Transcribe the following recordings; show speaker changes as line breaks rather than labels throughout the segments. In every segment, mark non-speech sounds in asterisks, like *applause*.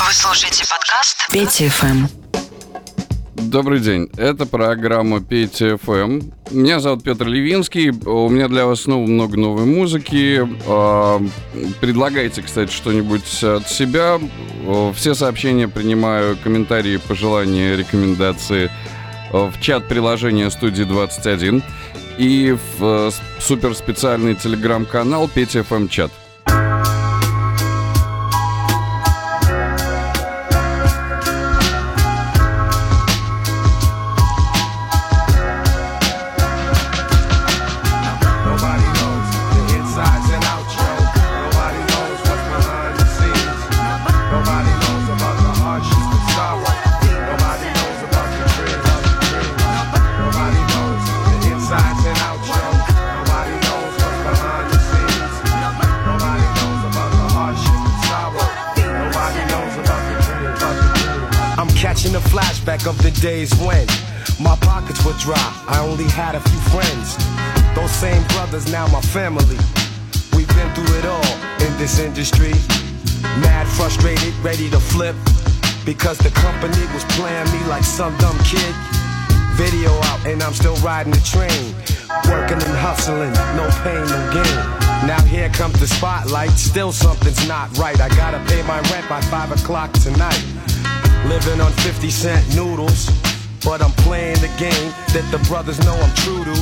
Вы слушаете подкаст Петя ФМ.
Добрый день, это программа Петя ФМ. Меня зовут Петр Левинский, у меня для вас снова много новой музыки. А, предлагайте, кстати, что-нибудь от себя. Все сообщения принимаю, комментарии, пожелания, рекомендации в чат приложения студии 21 и в э, суперспециальный телеграм-канал Петя ФМ чат.
Days when my pockets were dry. I only had a few friends. Those same brothers, now my family. We've been through it all in this industry. Mad, frustrated, ready to flip. Because the company was playing me like some dumb kid. Video out, and I'm still riding the train. Working and hustling, no pain, no gain. Now here comes the spotlight, still something's not right. I gotta pay my rent by 5 o'clock tonight. Living on 50 cent noodles. But I'm playing the game that the brothers know I'm true to.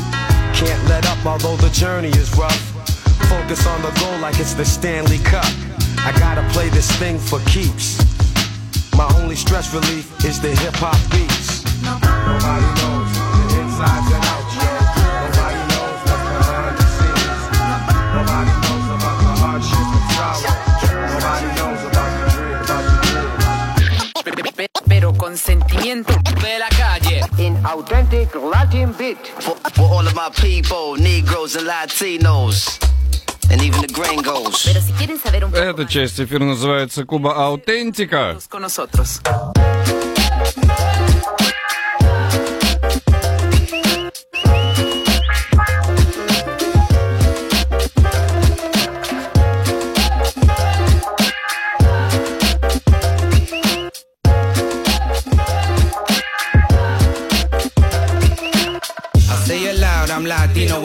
Can't let up, although the journey is rough. Focus on the goal like it's the Stanley Cup. I gotta play this thing for keeps. My only stress relief is the hip hop beats. Nobody knows the insides and outs. Authentic Latin beat.
For, for all of my people, Negroes and Latinos.
Эта часть эфира называется Куба Аутентика.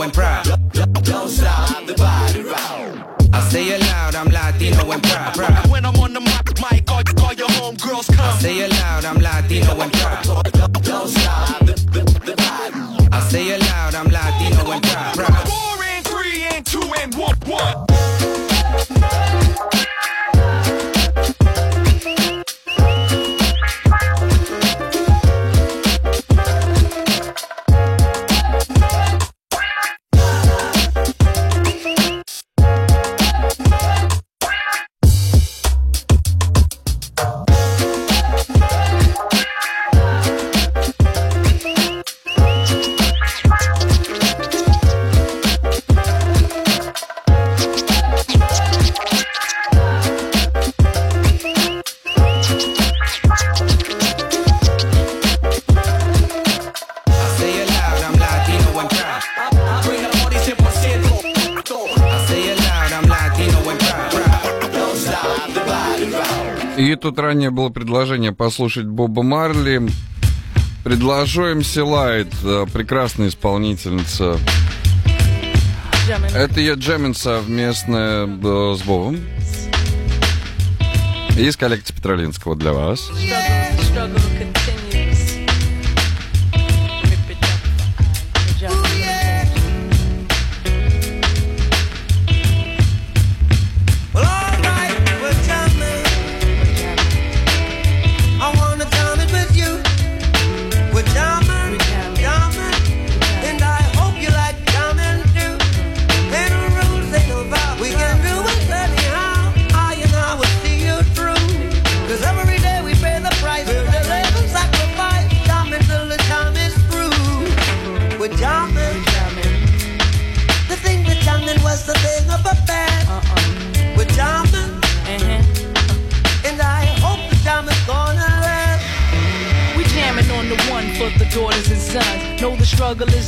Latino and proud. Don't stop the body I say it loud, I'm Latino and proud. proud.
When I'm on the mic, mic all, all your homegirls come.
I Say it loud, I'm Latino and proud.
Don't stop the, the, the body.
I say it loud, I'm Latino and proud. proud.
Four and three and two and one, one.
Тут ранее было предложение послушать Боба Марли. Предложу MC Light, э, прекрасная исполнительница. Это ее джемин совместная э, с Бобом. Из коллекции Петролинского для вас.
struggle,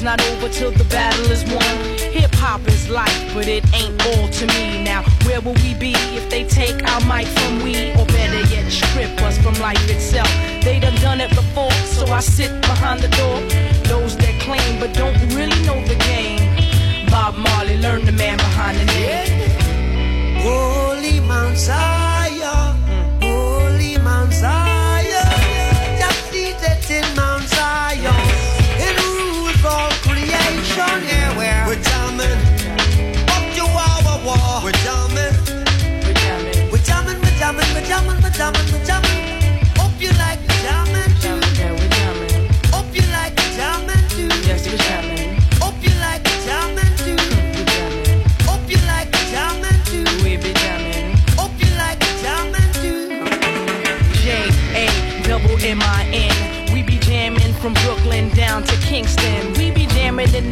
not over till the battle is won. Hip hop is life, but it ain't all to me. Now, where will we be if they take our mic from we? Or better yet, strip us from life itself. They done done it before, so I sit behind the door. Those that claim but don't really know the game.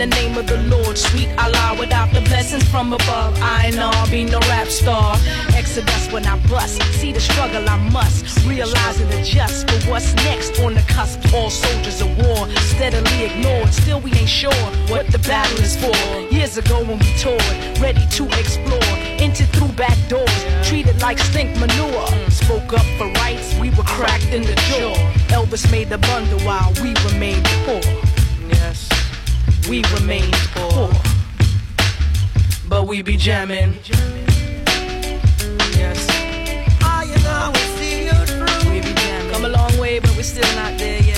The name of the Lord, sweet Allah. Without the blessings from above, I and all be no rap star. Exodus when I bust. See the struggle I must realize and adjust for what's next on the cusp. All soldiers of war, steadily ignored. Still we ain't sure what the battle is for. Years ago when we toured, ready to explore, entered through back doors, treated like stink manure. Spoke up for rights, we were cracked in the jaw. Elvis made the bundle while we remained poor. Yes, we remain poor. But we be jamming. Yes,
I and I will see you through.
we be jamming. Come a long way, but we're still not there yet.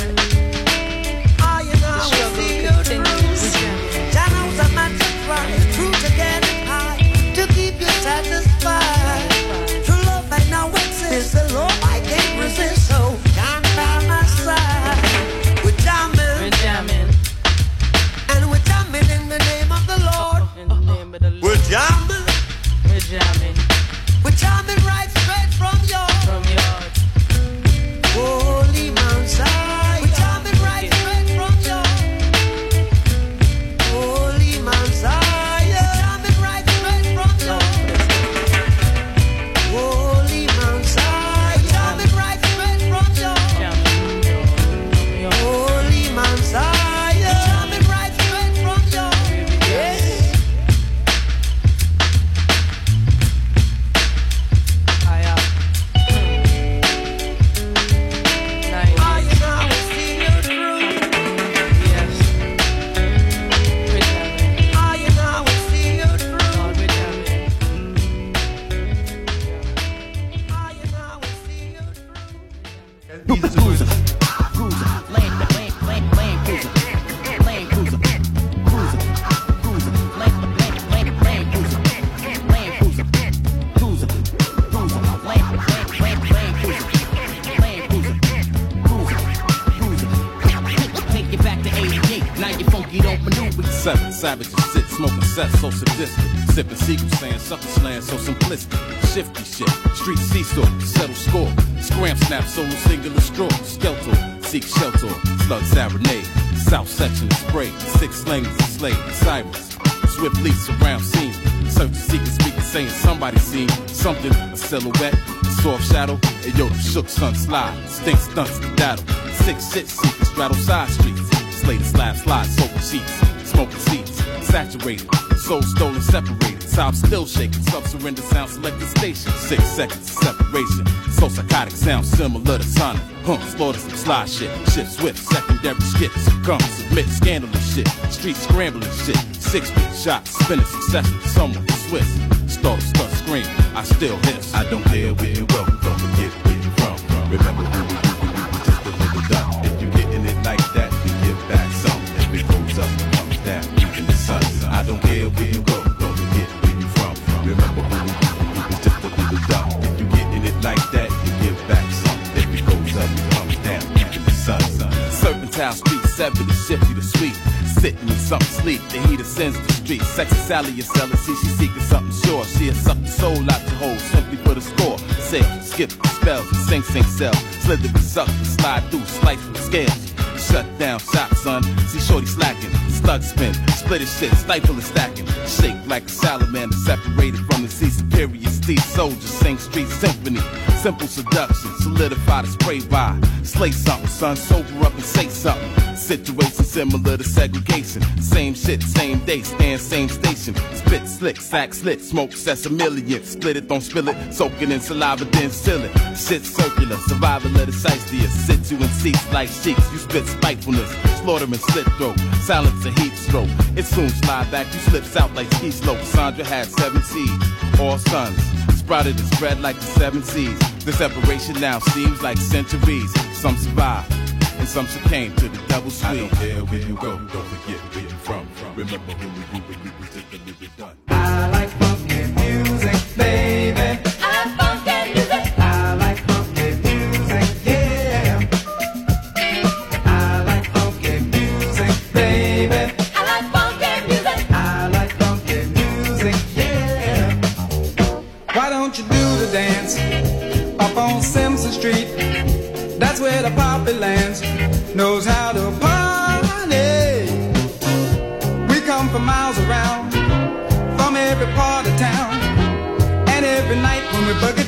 Solo singular straw. Skeletal, seek shelter. Slug serenade. South section spray. Six slings, slave, sirens. Swift leaps around scene. Search secret speaker saying somebody seen something, a silhouette, a soft shadow. And yo, the shook sun slide. Stink stunts to battle. Six shit seekers straddle side streets. Slay the slab, slide, soaking sheets, smoking seats, saturated, soul stolen, separated. Sob still shaking, sub surrender sound selected station. Six seconds of separation. So psychotic sound similar to Sonic. Huh, slaughter some slide shit. Shit swift, secondary skits. Come submit, scandalous shit. Street scrambling shit. Six bit shots, spinning successful. Someone Swiss. Startle, start scream. I still hiss. I don't care where you sleep, the heat ascends the street. Sexy Sally is selling, see she seeking something sure. She has the soul out the hole simply for the score. Sail, skip spells, sing, sing, sell. Slither suck, slide through, slice with scales. Shut down shop, son. See Shorty slacking, slug spin, split his shit, stifle and stacking. Shake like a salamander, separated from the sea. Superior steed soldiers, sing street symphony. Simple seduction, solidify the spray by. Slay something, son, sober up and say something. Situation similar to segregation. Same shit, same day, stand same station. Spit slick, sack slit, smoke sesamillion. Split it, don't spill it, soak it in saliva, then seal it. Shit circular, survival of the shiestier. Sit you in seats like sheiks, you spit spitefulness. Slaughter and slit throat, silence a heat stroke. It soon slide back, you slips out like ski slope. Sandra had seven seeds, all sons. Sprouted and spread like the seven seas. The separation now seems like centuries. Some survive, and some succumb to the double sweet. I don't care where you go, don't forget where you're from. Remember who you when you
knows how to party. We come from miles around from every part of town. And every night when we bug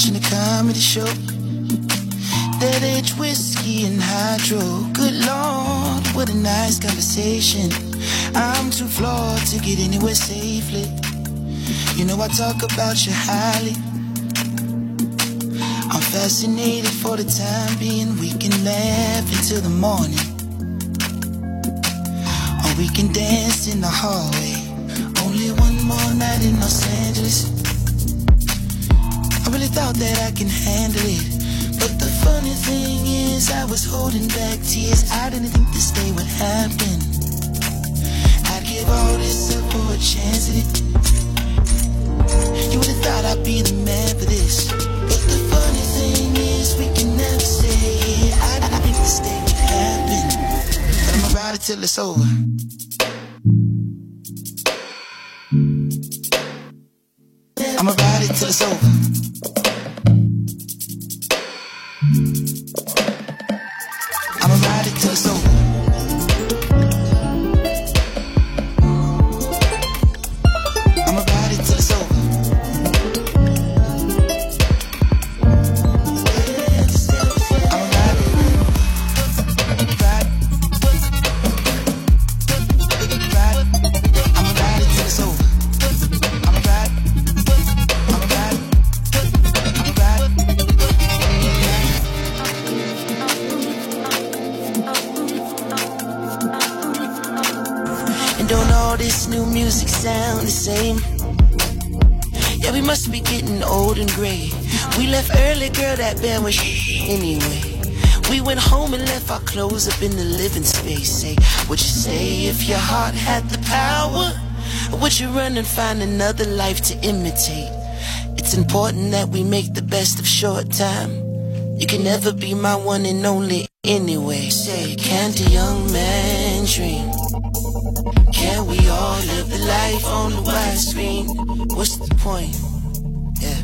watching a comedy show. That age whiskey and hydro. Good lord, what a nice conversation. I'm too flawed to get anywhere safely. You know I talk about you highly. I'm fascinated for the time being. We can laugh until the morning. Or we can dance in the hallway. Only one more night in Los Angeles. Thought that I can handle it. But the funny thing is, I was holding back tears. I didn't think this day would happen. I'd give all this up for a chance at it. You would have thought I'd be the man for this. But the funny thing is, we can never say it. I didn't think this day would happen. But I'm about it till it's over. Up in the living space. Say, would you say if your heart had the power? Would you run and find another life to imitate? It's important that we make the best of short time. You can never be my one and only anyway. Say, can't a young man dream? Can we all live the life on the widescreen? What's the point? Yeah.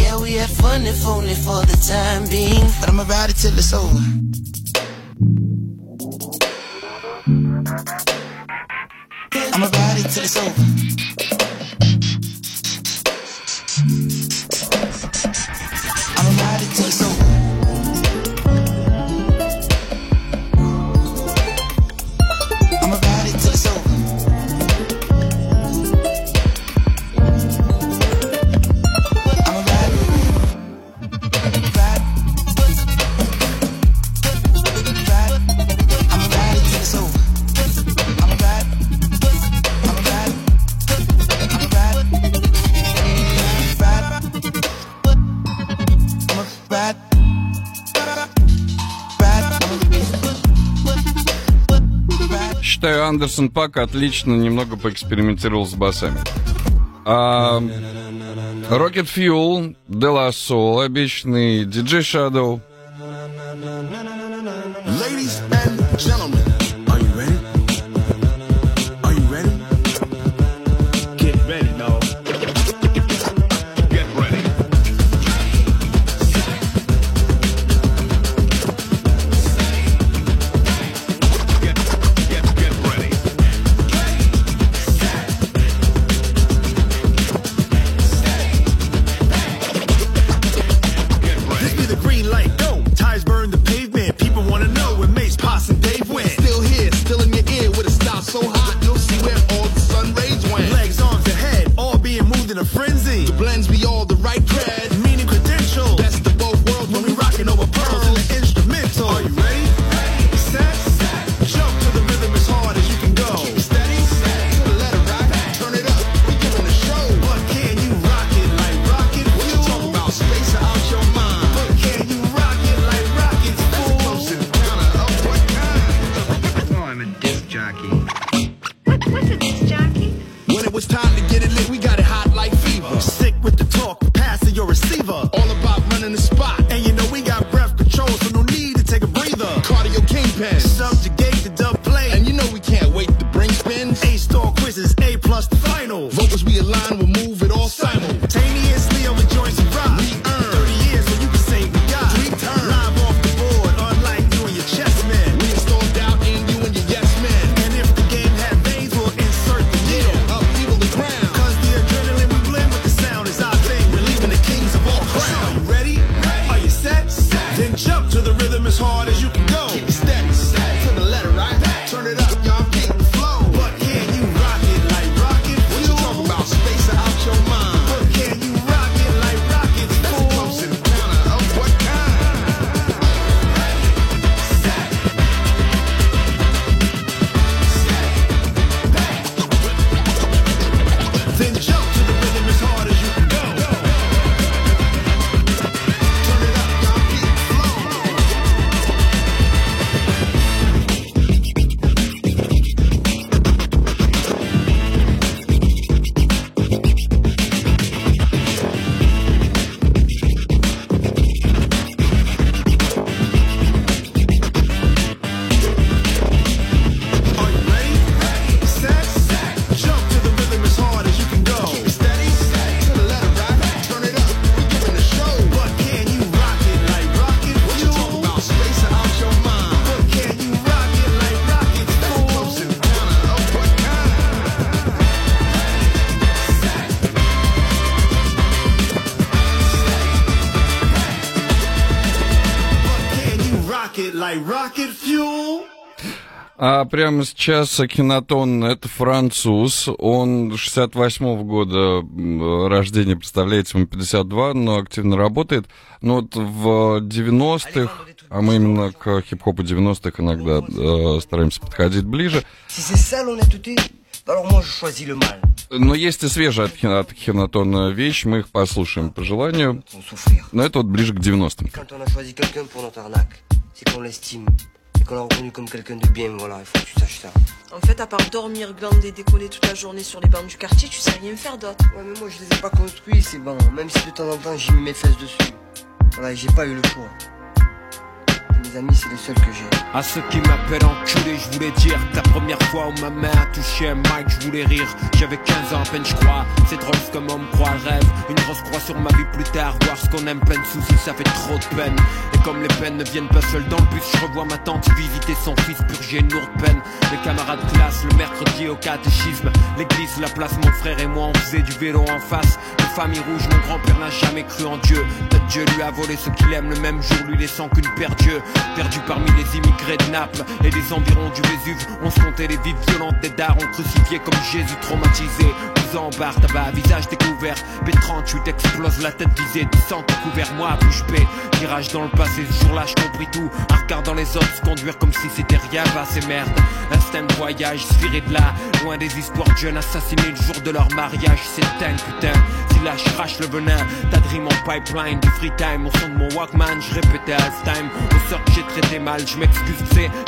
Yeah, we have fun if only for the time being. But I'm about it till it's over.
Андерсон Пак отлично немного поэкспериментировал с басами. А, Rocket Fuel, De La Soul, обещанный DJ Shadow.
А прямо сейчас Акинатон — это француз. Он 68-го года рождения, представляете, ему 52, но активно работает. Но вот в 90-х, а мы именно к хип-хопу 90-х иногда э, стараемся подходить ближе, но есть и свежая от, Хи- от Акинатона вещь, мы их послушаем по желанию. Но это вот ближе к 90-м.
Qu'on l'a reconnu comme quelqu'un de bien, voilà, il faut que tu saches ça.
En fait, à part dormir, glander, décoller toute la journée sur les bancs du quartier, tu sais rien faire d'autre.
Ouais, mais moi je les ai pas construits, c'est bon, même si de temps en temps j'ai mis mes fesses dessus. Voilà, et j'ai pas eu le choix. Mes c'est les seuls que j'ai.
À ceux qui m'appellent enculé, je voulais dire la première fois où ma main a touché un mic, je voulais rire. J'avais 15 ans à peine, je crois. C'est drôle comme on croit rêve. Une grosse croix sur ma vie plus tard. Voir ce qu'on aime plein de soucis, ça fait trop de peine. Et comme les peines ne viennent pas seules dans le bus, je revois ma tante visiter son fils purger une lourde peine. Les camarades de classe, le mercredi au catéchisme. L'église, la place, mon frère et moi, on faisait du vélo en face. Famille rouge, mon grand-père n'a jamais cru en Dieu. Peut-être Dieu lui a volé ce qu'il aime le même jour, lui laissant qu'une paire d'yeux. Perdu parmi les immigrés de Naples et des environs du Vésuve. On se comptait les vies violentes des darons crucifiés comme Jésus traumatisé. 12 ans en barre, tabac, visage découvert. B38 explose la tête visée, du sang couvert. Moi, bouche bée, virage dans le passé. Ce jour-là, je compris tout. En regardant les autres se conduire comme si c'était rien, bah c'est merde. Instinct de voyage, spiré de là. Loin des histoires de jeunes assassinés le jour de leur mariage. C'est dingue, putain. Si là, je le venin, t'as en pipeline, du free time. Au son de mon Walkman, je répétais halftime. Au sort que j'ai traité mal, je m'excuse.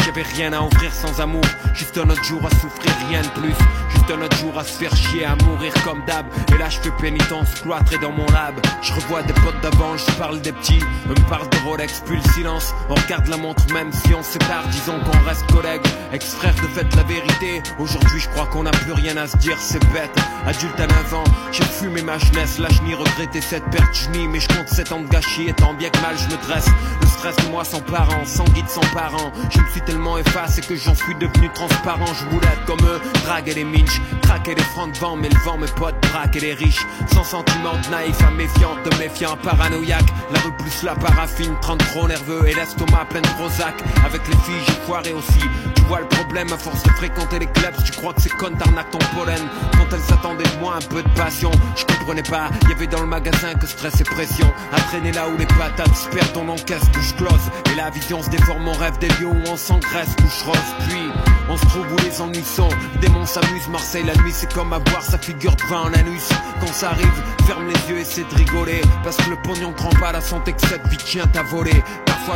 J'avais rien à offrir sans amour. Juste un autre jour à souffrir, rien de plus. Juste un autre jour à se faire chier, à mourir comme d'hab. Et là, je fais pénitence, cloîtré dans mon lab. Je revois des potes d'avant, je parle des petits. Eux me parlent de Rolex, puis le silence. On regarde la montre, même si on sépare, disons qu'on reste collègues. Ex-frère de fait la vérité. Aujourd'hui, je crois qu'on n'a plus rien à se dire, c'est bête. Adulte à 9 ans, j'ai fumé ma jeunesse. Là, je n'y regrettais cette perte, je nie, mais je compte 7 ans de gâchis. Et tant bien que mal, je me dresse. Le stress de moi sans parents, sans guide, sans parents. Je me suis tellement effacé que j'en suis devenu transparent. Je voulais être comme eux, draguer les minches, traquer les francs de vent, mais vent, mes potes, braquer les riches. Sans sentiment de naïf à méfiant, de méfiant, paranoïaque. La rue plus la paraffine, 30 trop nerveux et l'estomac plein de Prozac. Avec les filles, j'ai foiré aussi. Tu vois le problème, à force de fréquenter les clubs, tu crois que c'est con t'arnaques ton pollen. Quand elles s'attendaient de moi un peu de passion, je comprenais pas. Y avait dans le magasin que stress et pression. À traîner là où les patates se perdent, on encaisse, bouche close. Et la vision se déforme, on rêve des lieux où on s'engraisse, bouche rose. Puis, on se trouve où les ennuis sont. Démon s'amuse, Marseille la nuit, c'est comme avoir sa figure de vin en anus. Quand ça arrive, ferme les yeux, essaie de rigoler. Parce que le pognon trempe pas la santé que cette vie tient à voler.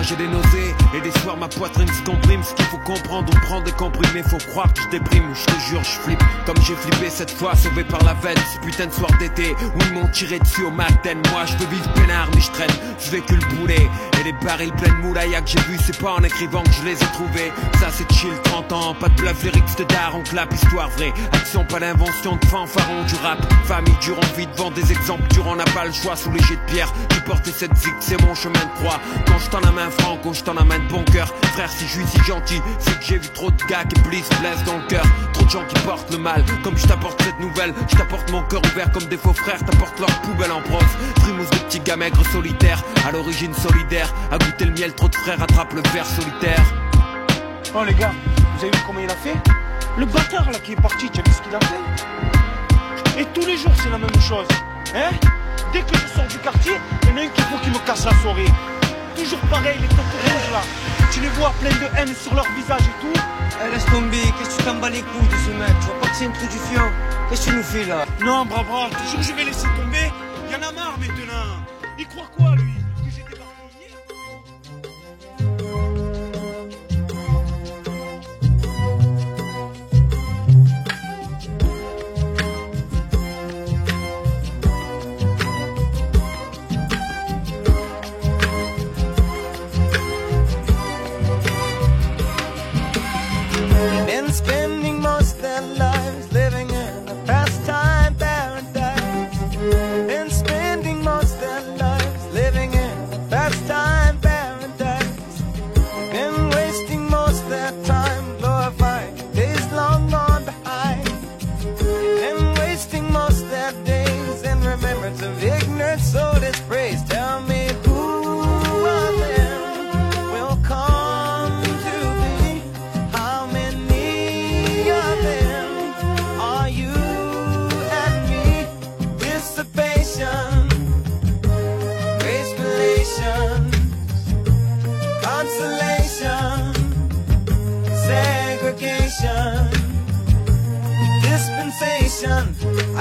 J'ai des nausées et des soirs ma poitrine se comprime. Ce qu'il faut comprendre, on prend des comprimés. Faut croire que je déprime, je te jure, je flippe. Comme j'ai flippé cette fois, sauvé par la veine. Ce putain de soir d'été où ils m'ont tiré dessus au matin. Moi je veux vivre peinard, mais je traîne, je vécu le boulet. Et les barils pleins de moulaya que j'ai vu, c'est pas en écrivant que je les ai trouvés. Ça c'est chill, 30 ans, pas de bluff, lyrics de dar, on clap, histoire vraie. Action, pas d'invention de fanfaron du rap. Famille dure, on vit devant des exemples durs, on n'a pas le choix sous les jets de pierre. Je portais cette zig, c'est mon chemin de croix. Quand je tends la un franco, je t'en amène bon cœur. Frère, si je suis si gentil, c'est que j'ai vu trop de gars qui blissent, blessent dans le cœur. Trop de gens qui portent le mal, comme je t'apporte cette nouvelle. Je t'apporte mon cœur ouvert comme des faux frères, t'apporte leur poubelle en bronze. Frimousse de petits gars maigres solitaires, à l'origine solidaire. À goûter le miel, trop de frères attrapent le verre solitaire.
Oh les gars, vous avez vu comment il a fait? Le bâtard là qui est parti, tu as vu ce qu'il a fait? Et tous les jours c'est la même chose. Hein? Dès que je sors du quartier, il y en a un qui faut qu'il me casse la soirée. Toujours pareil, les têtes rouges là. Tu les vois plein de haine sur leur visage et tout.
Eh, laisse tomber, qu'est-ce que tu t'en bats les couilles de ce mec? Tu vois pas que c'est une trou du fion Qu'est-ce que tu nous fais là?
Non, bravo, toujours je vais laisser tomber. Il y en a marre maintenant. Il croit quoi lui?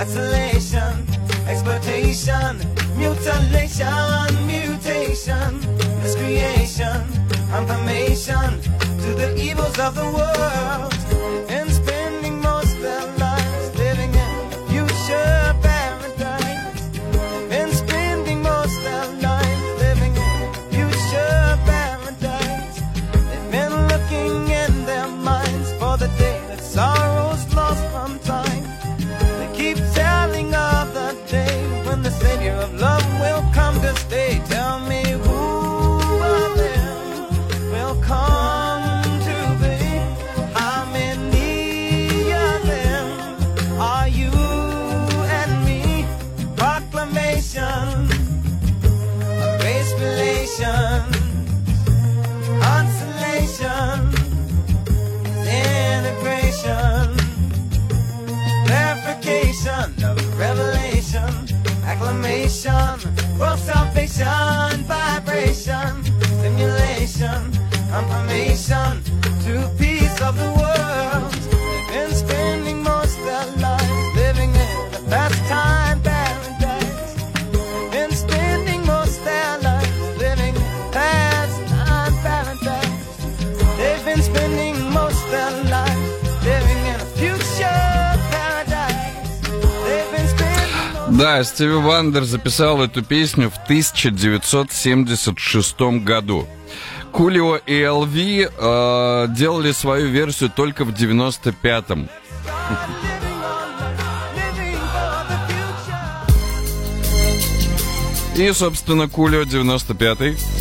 Isolation, exploitation, mutilation, mutation, miscreation, confirmation to the evils of the world
Да, Стиви Вандер записал эту песню в 1976 году. Кулио и ЛВ э, делали свою версию только в 95-м. И, собственно, Кулио 95-й.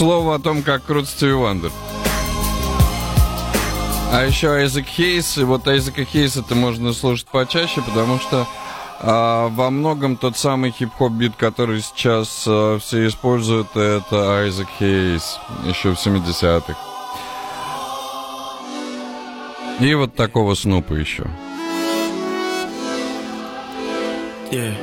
Слову о том, как крут Стиви Вандер. А еще Айзек Хейс, и вот Айзека Хейса это можно слушать почаще, потому что а, во многом тот самый хип-хоп бит, который сейчас а, все используют, это Айзек Хейс, еще в 70-х. И вот такого Снупа еще.
Yeah.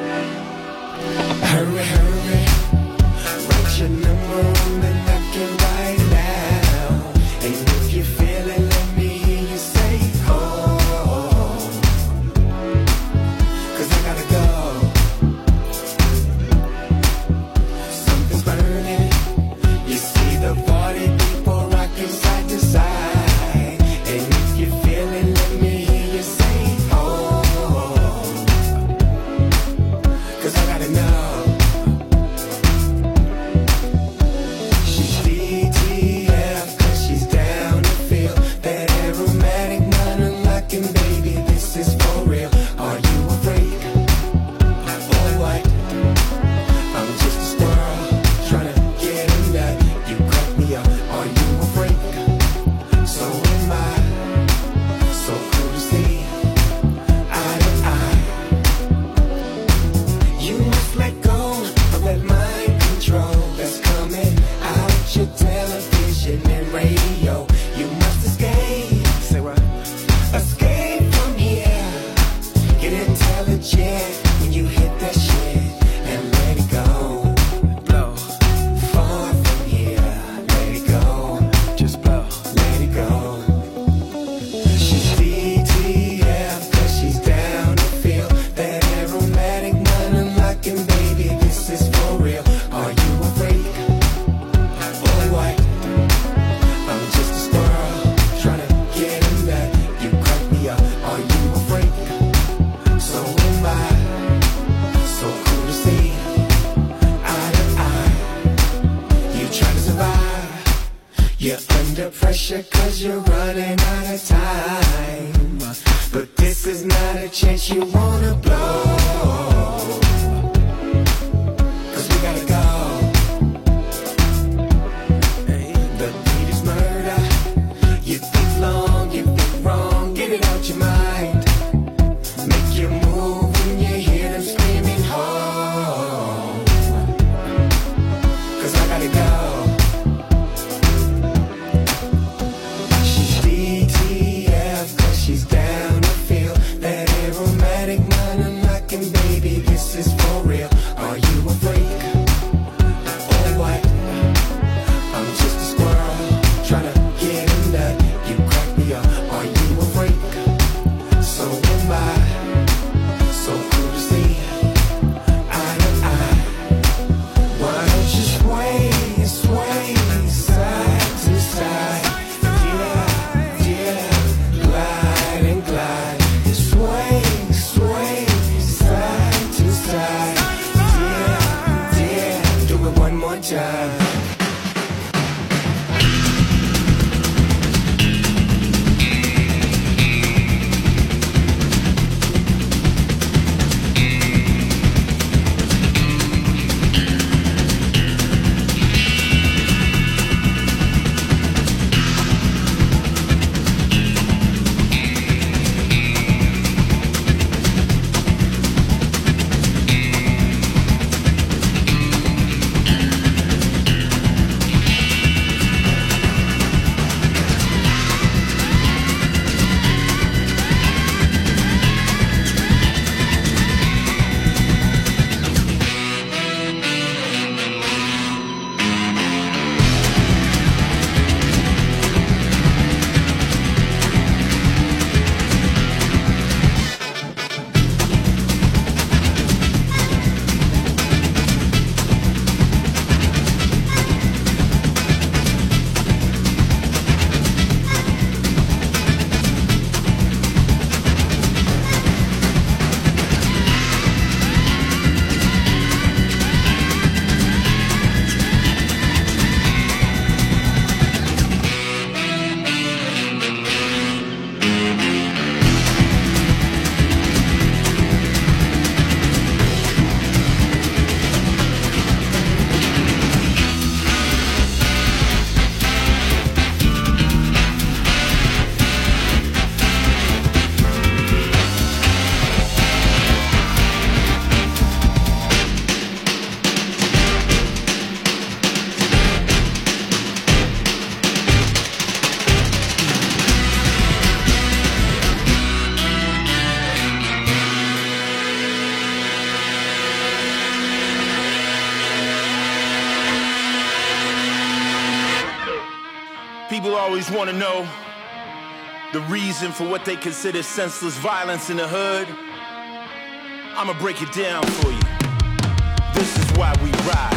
Out of time. But this is not a chance you wanna blow.
Know the reason for what they consider senseless violence in the hood. I'ma break it down for you. This is why we ride.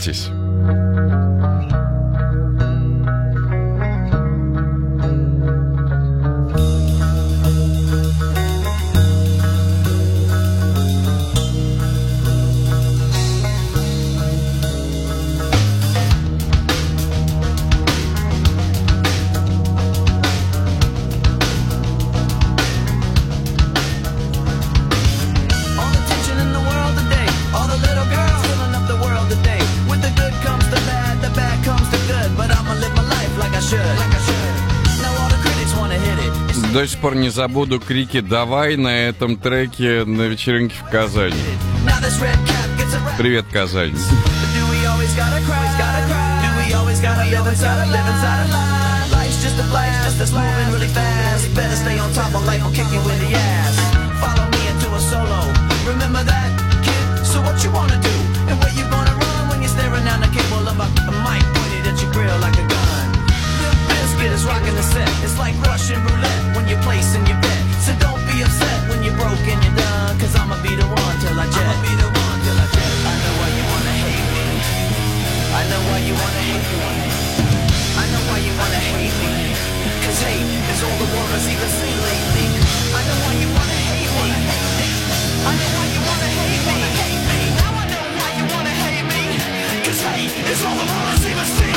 Держитесь.
до сих пор не забуду крики «Давай» на этом треке на вечеринке в Казани. Привет, Казань.
Remember that, kid? So what you wanna do? And where you gonna run when you're staring down the cable of a, a mic pointed at your grill like a gun? Limp Bizkit is rocking the set. It's like Russian roulette. your place and your bed. So don't be upset when you're broke and you're done, cause I'ma be the one till I jet. I'ma be the one till I jet. I know why you wanna hate me. I know why you wanna hate me. I know why you wanna hate me. Cause hate is all the world has even seen lately. I know why you wanna hate me. I know why you wanna hate me. Now I know why you wanna hate me. Cause hate is all the world has even seen.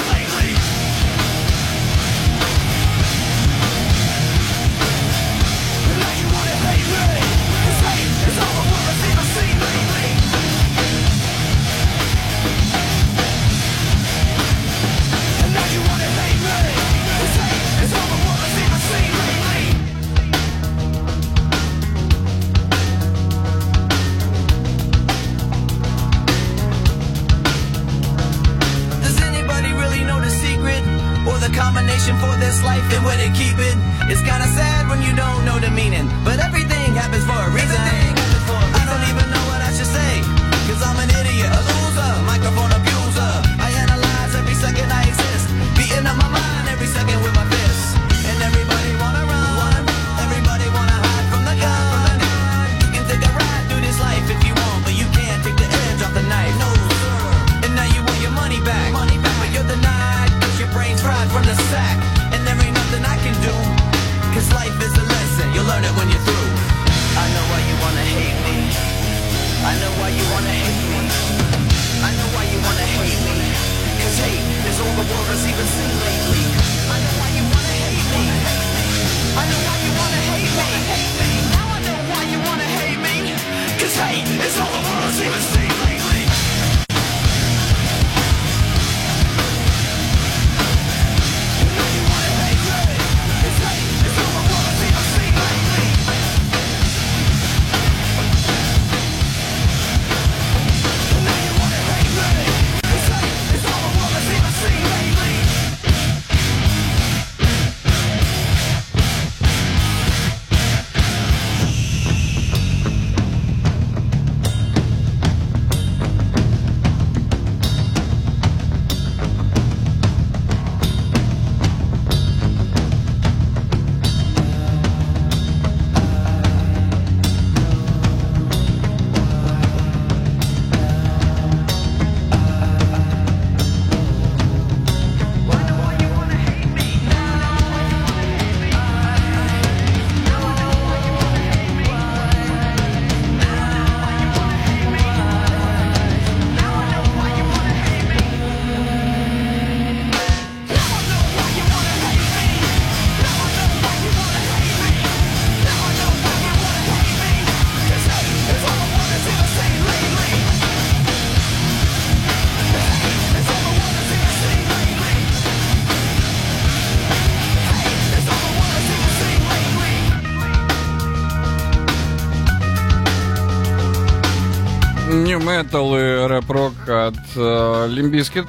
метал и рэп-рок от э, Лимбискет.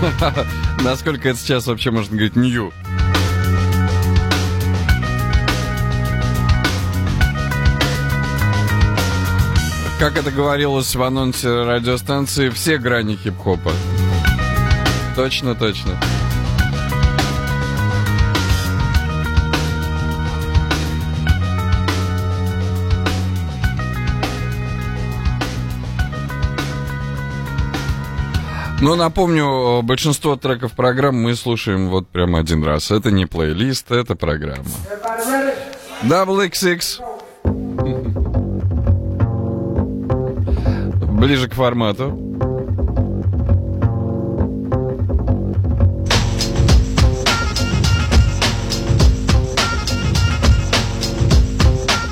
*laughs* Насколько это сейчас вообще можно говорить нью? Как это говорилось в анонсе радиостанции, все грани хип-хопа. Точно, точно. Ну, напомню, большинство треков программ мы слушаем вот прямо один раз. Это не плейлист, это программа. Double XX. Ближе к формату.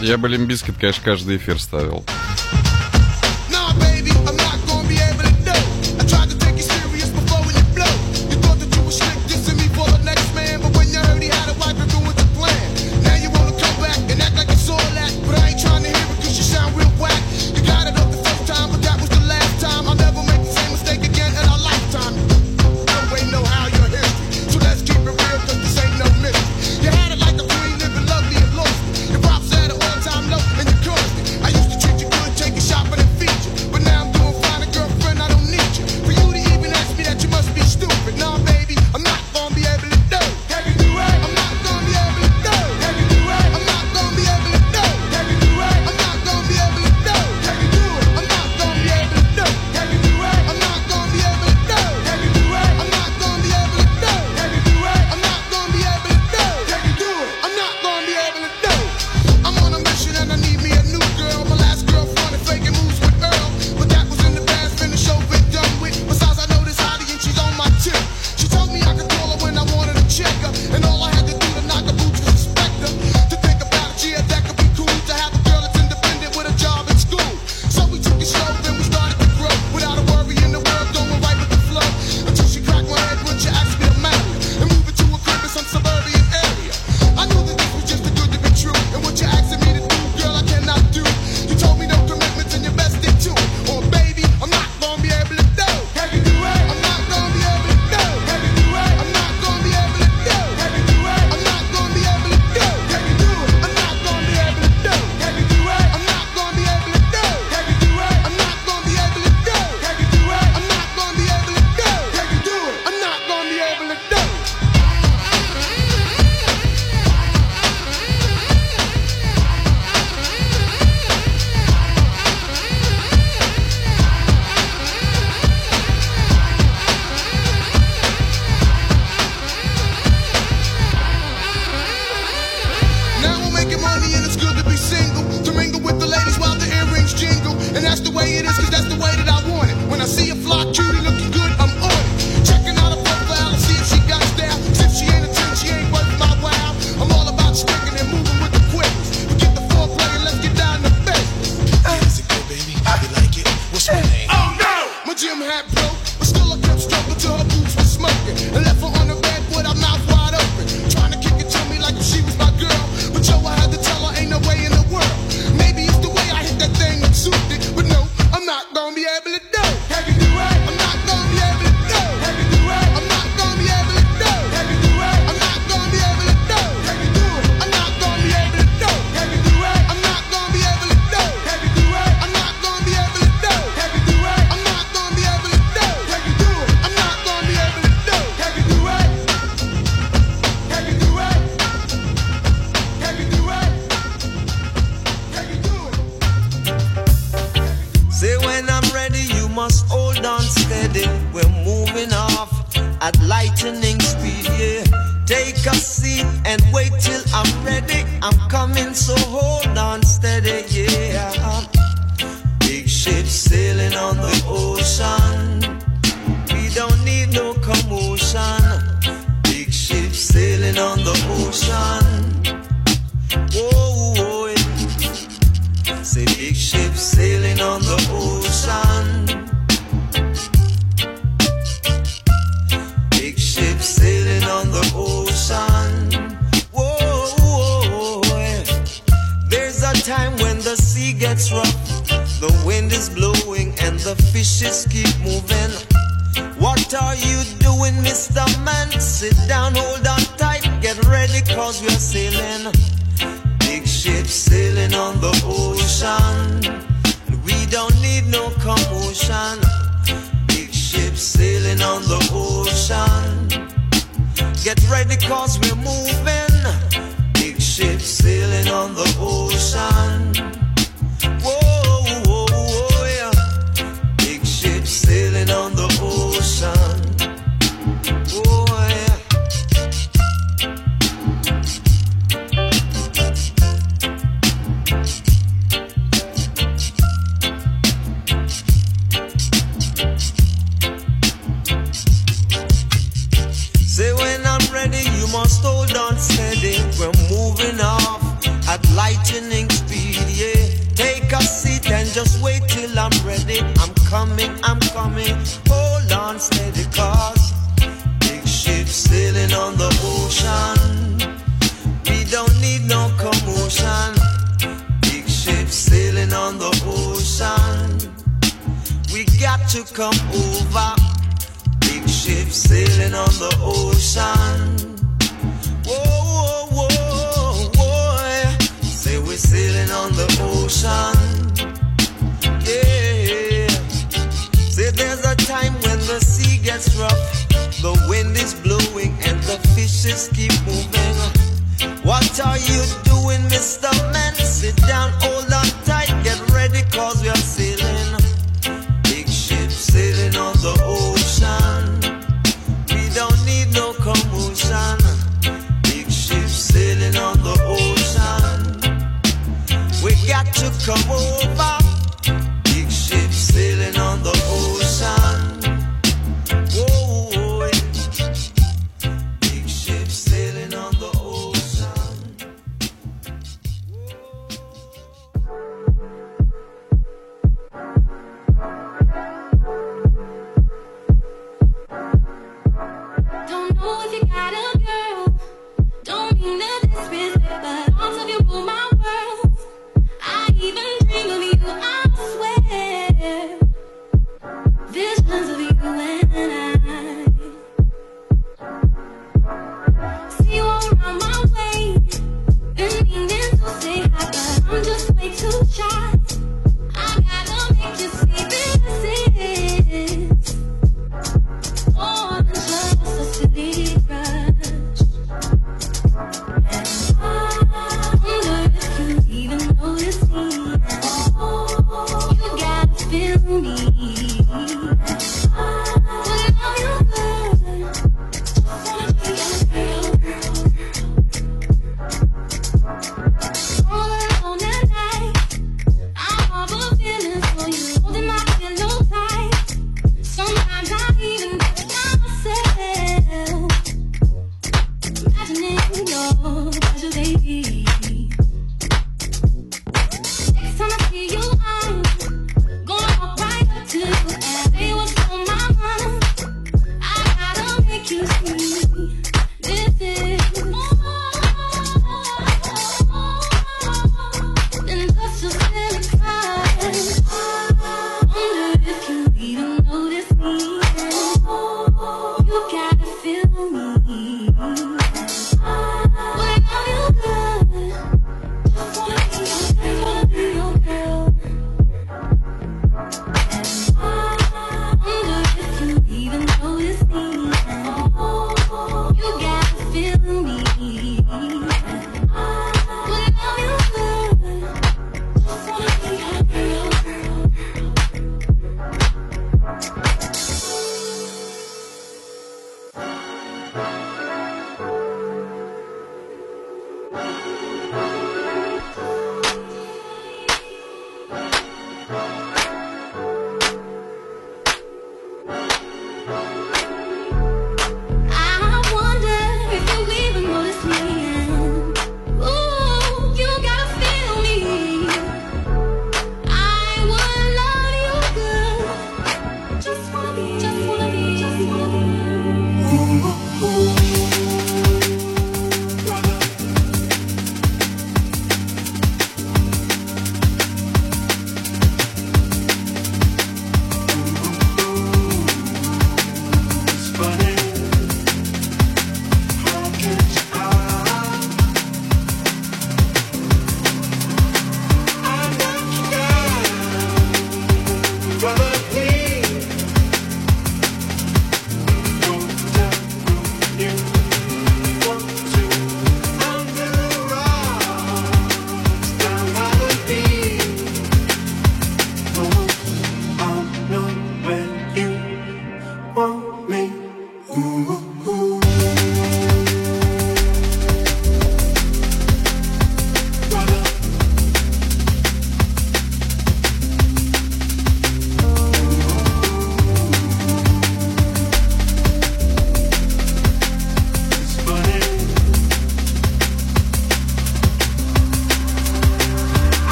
Я бы Лимбискет, конечно, каждый эфир ставил.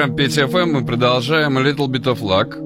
Программа Петя ФМ. Мы продолжаем Little Bit of Luck.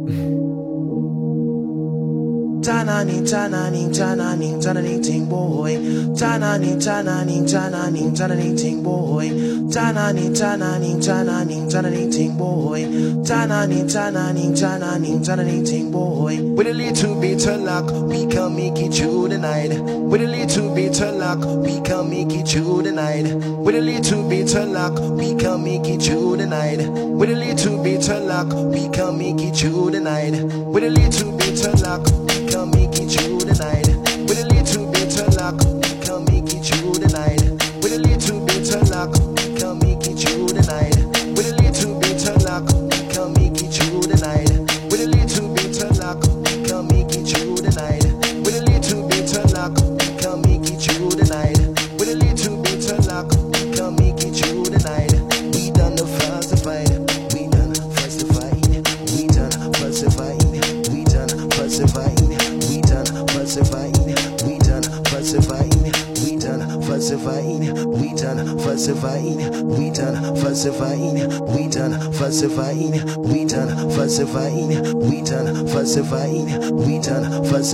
Tananing, tananing, tananing, ting boy. Tananing, tananing, tananing, tananing, ting boy. Tananing, tananing, tananing, tananing, ting boy. Tananing, tananing, tananing, tananing, ting boy. With a little bit of luck, we can make it through the night. With a little bit of luck, we can make it through the night. With a little bit of luck, we can make it through the night. With a little bit of luck, we can make it through the night. With a little bit of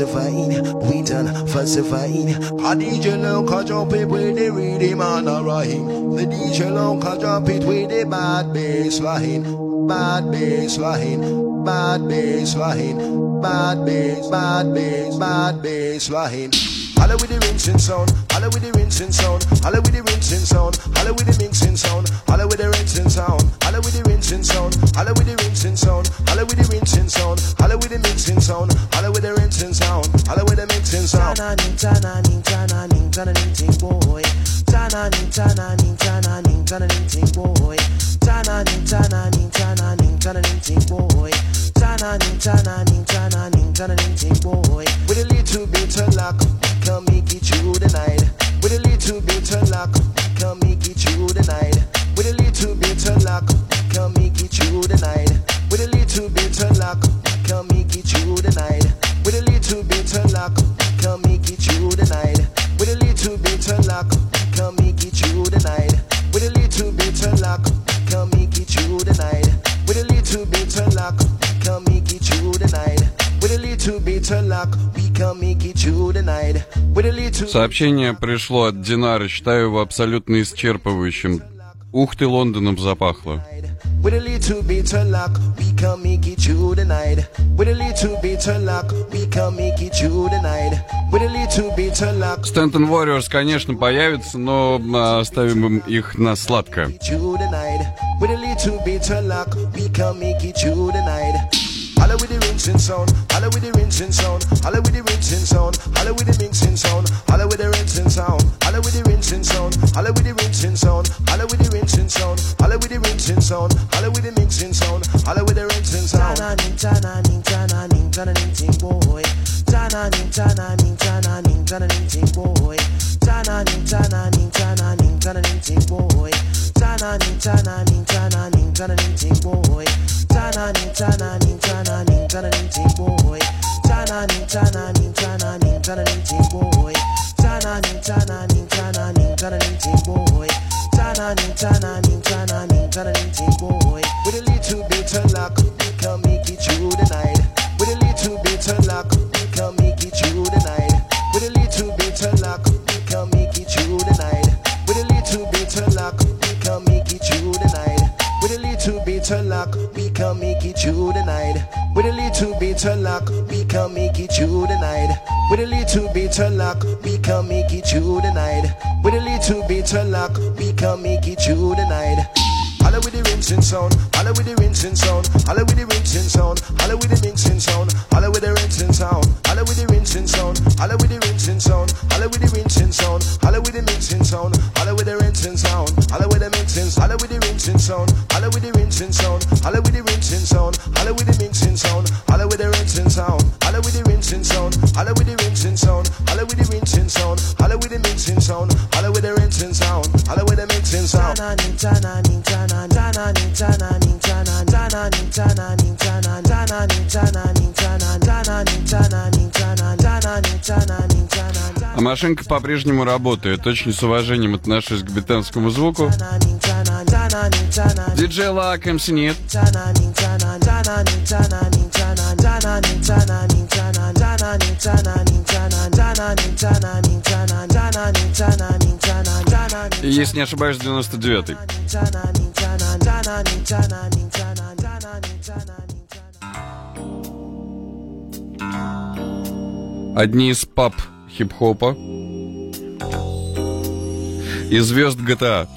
falsified, we done falsified. A DJ low can jump it with the rhythm and a rhyme. The DJ low can jump it with the bad bass line, bad bass line, bad bass line, bad bass, bad bass, bad bass line. Holla with the rinsing sound, holla with the rinsing sound, holla with the rinsing sound, holla with the mixing sound, holla with the rinsing sound, holla with the rinsing sound, holla with the rinsing sound, holla with the rinsing sound, holla with the mixing sound, Tana ning tana ning tana ning tana ning ting boy. Tana ning tana ning tana ning tana ning ting boy. Tana ning tana ning tana ning tana ning ting boy. Tana ning tana
Сообщение пришло от Динары, считаю его абсолютно исчерпывающим. Ух ты, Лондоном запахло.
With a little bit of luck, we can make it through the night. With a little bit of luck, we can make it through the night. With a little bit of luck,
Stanton Warriors, конечно, появится, но а, оставим им их на
night. With a little bit of luck, we can make it through the night. Holla with the rinsing sound, with the rinsing sound, holla with the rinsing sound, holla with the mixing sound, holla with the rinsing sound, holla with the rinsing sound, holla with the rinsing sound, holla with the rinsing sound, holla with the rinsing sound, holla with the mixing sound, holla with the rinsing sound. Tananing, tananing, tananing, tananing, ting boy. Tananing, tananing, tananing, tananing, ting boy. Tananing, tananing, tananing, tananing, ting boy. Tananing, tananing, tananing, tananing, ting boy. Tananing, tananing, tananing, tananing, ting boy. Tananing, tananing, tananing, tananing, ting boy. Tananing, tananing, tananing, ting boy. Tananing, tananing, tananing, tananing, ting boy. With a little bit of luck, we can make it through the night. With a little bit of luck, we can make it through the night. With a little bit of luck, we can make it through the night. With a little bit of luck, bit luck, we can make it through the night. With a little bit of luck, we can make it through the night. With a little bit of luck, we can make it through the night. With a little bit of luck, we can make it through the night. Holla with the rinsing sound, holla with the rinsing sound, holla with the rinsing sound, holla with the rinsing sound, holla with the rinsing sound, holla with the rinsing sound, holla with the rinsing sound, holla with the rinsing sound, holla with the mixing sound, holla with the rinsing sound, holla with the mixing, holla with the rinsing sound, holla with the rinsing sound, holla with the rinsing sound, holla with the mixing sound, holla with the rinsing sound, holla with the rinsing sound, holla with the rinsing sound, holla with the rinsing sound, holla with the mixing sound, holla with the rinsing sound, holla with the mixing sound.
А машинка по-прежнему работает. Очень с уважением отношусь к британскому звуку. Диджей Лак, МС нет. Если не ошибаюсь, 99-й. Одни из пап хип-хопа и звезд GTA.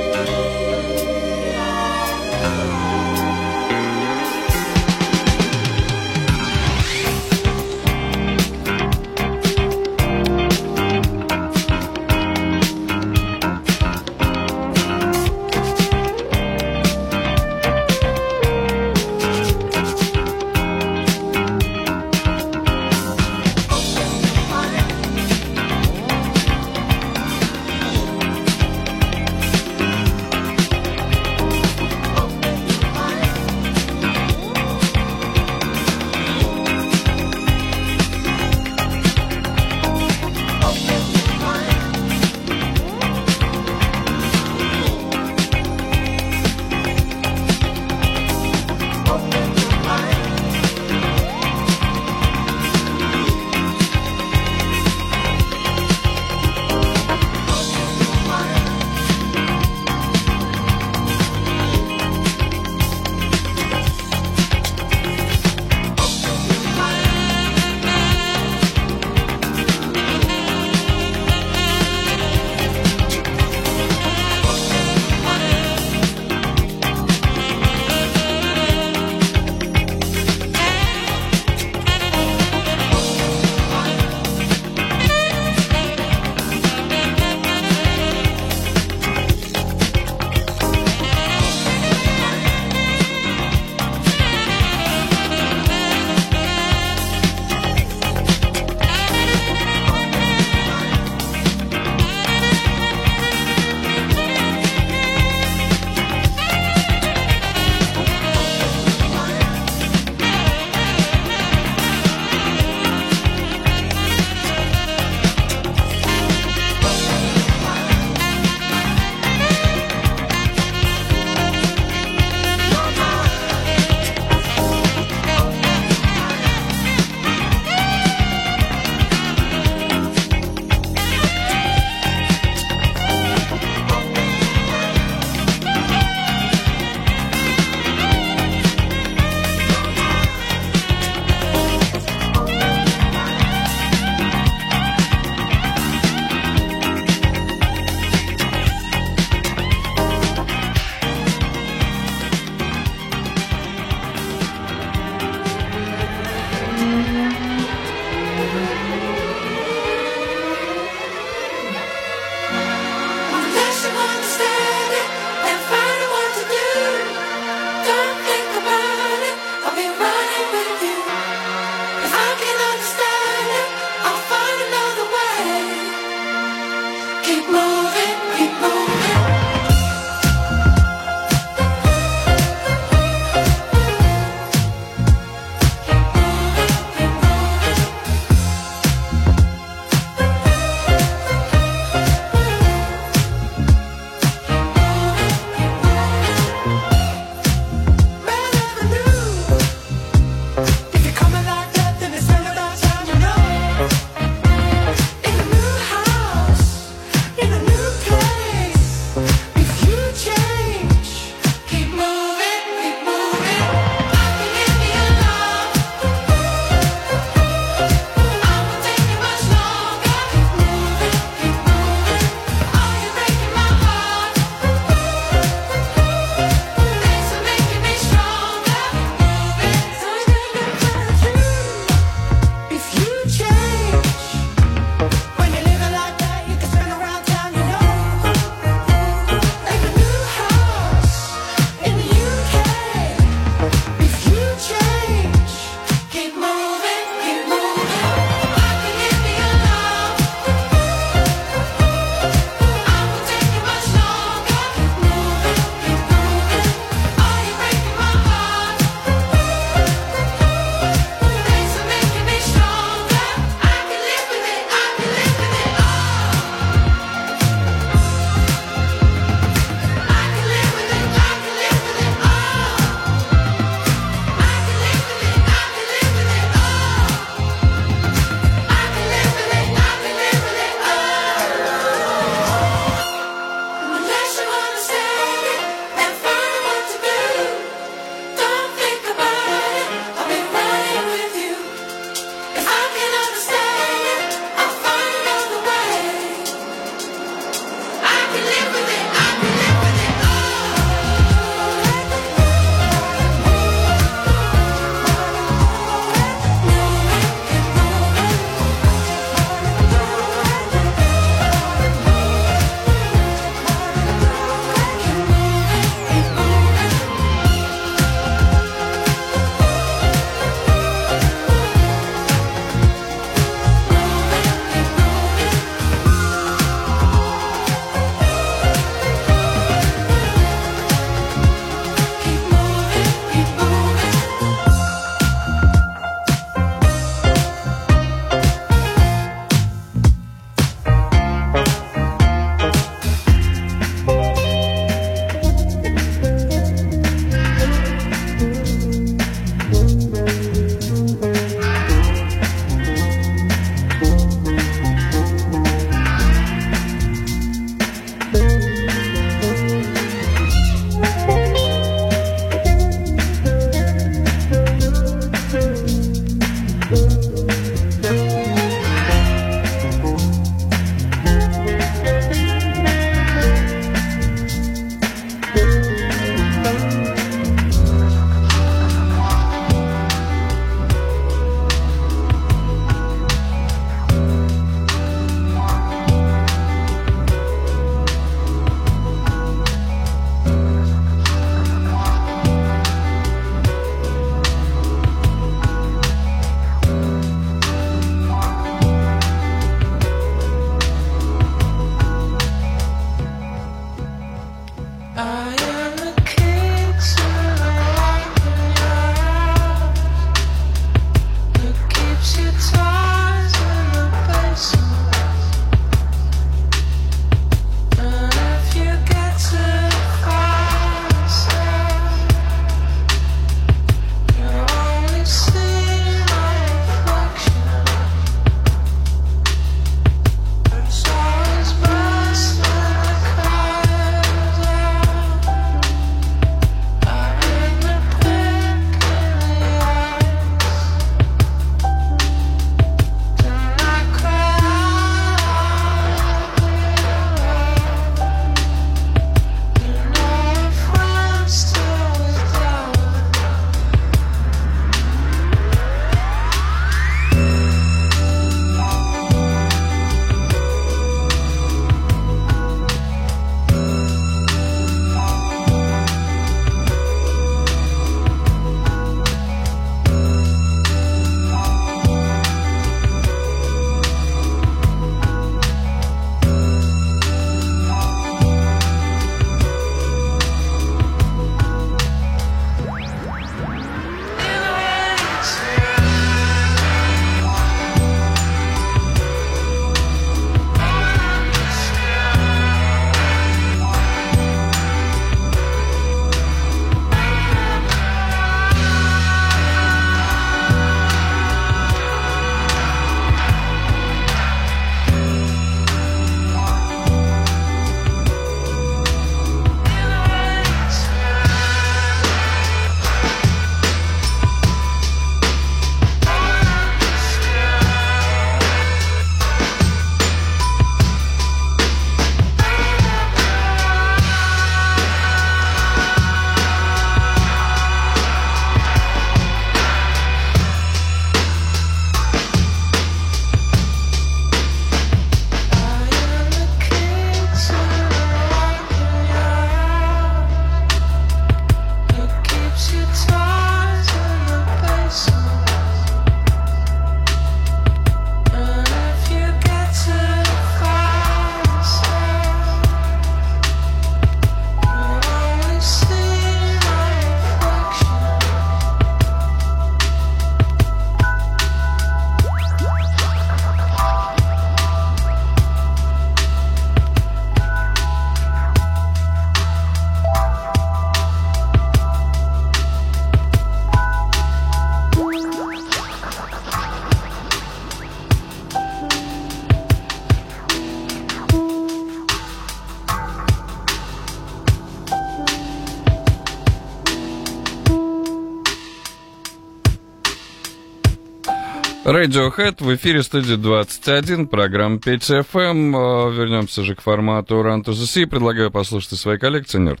Radiohead в эфире студии 21, программа 5 FM. Эм». Э, вернемся же к формату Run to the sea. Предлагаю послушать из своей коллекции Нерд.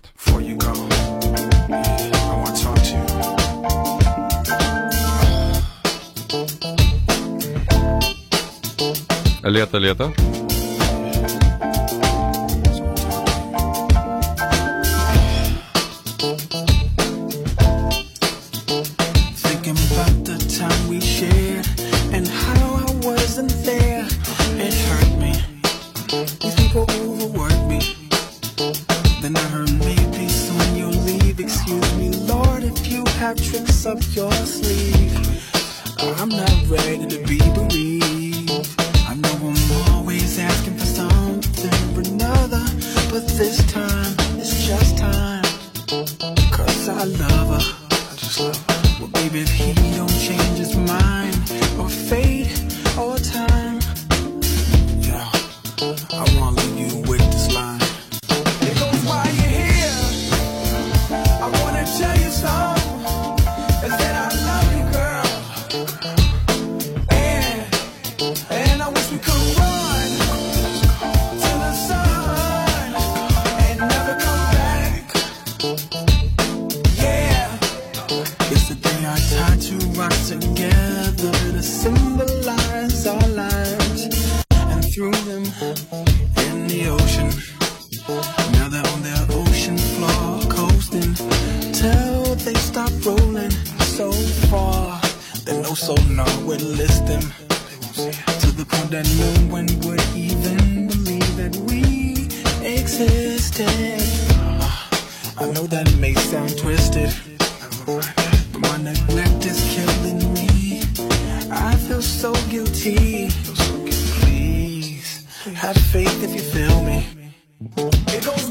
Лето, лето.
so now we're listening. To the point that no one would even believe that we existed. I know that it may sound twisted, but my neglect is killing me. I feel so guilty. Please, have faith if you feel me. It goes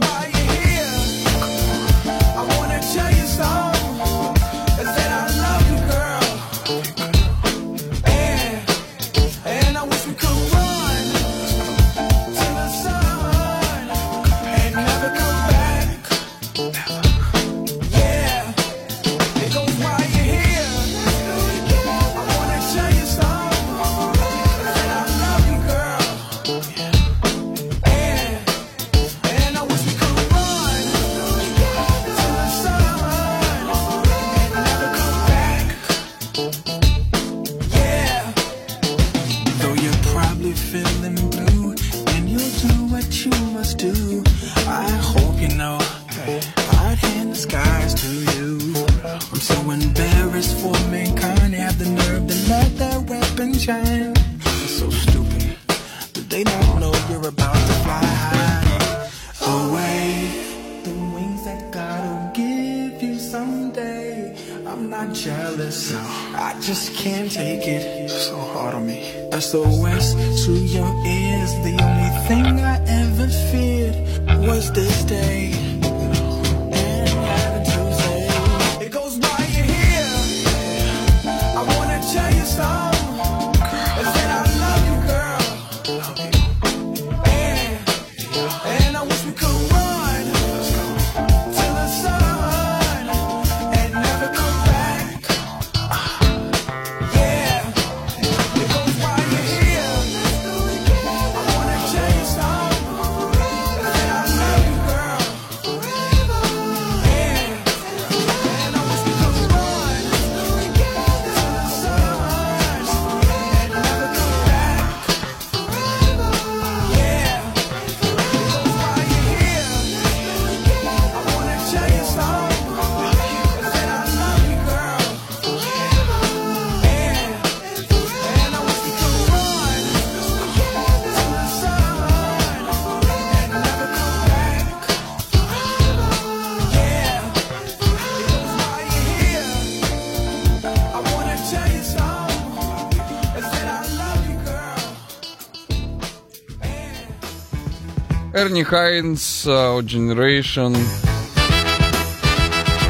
Эрни Хайнс, Generation.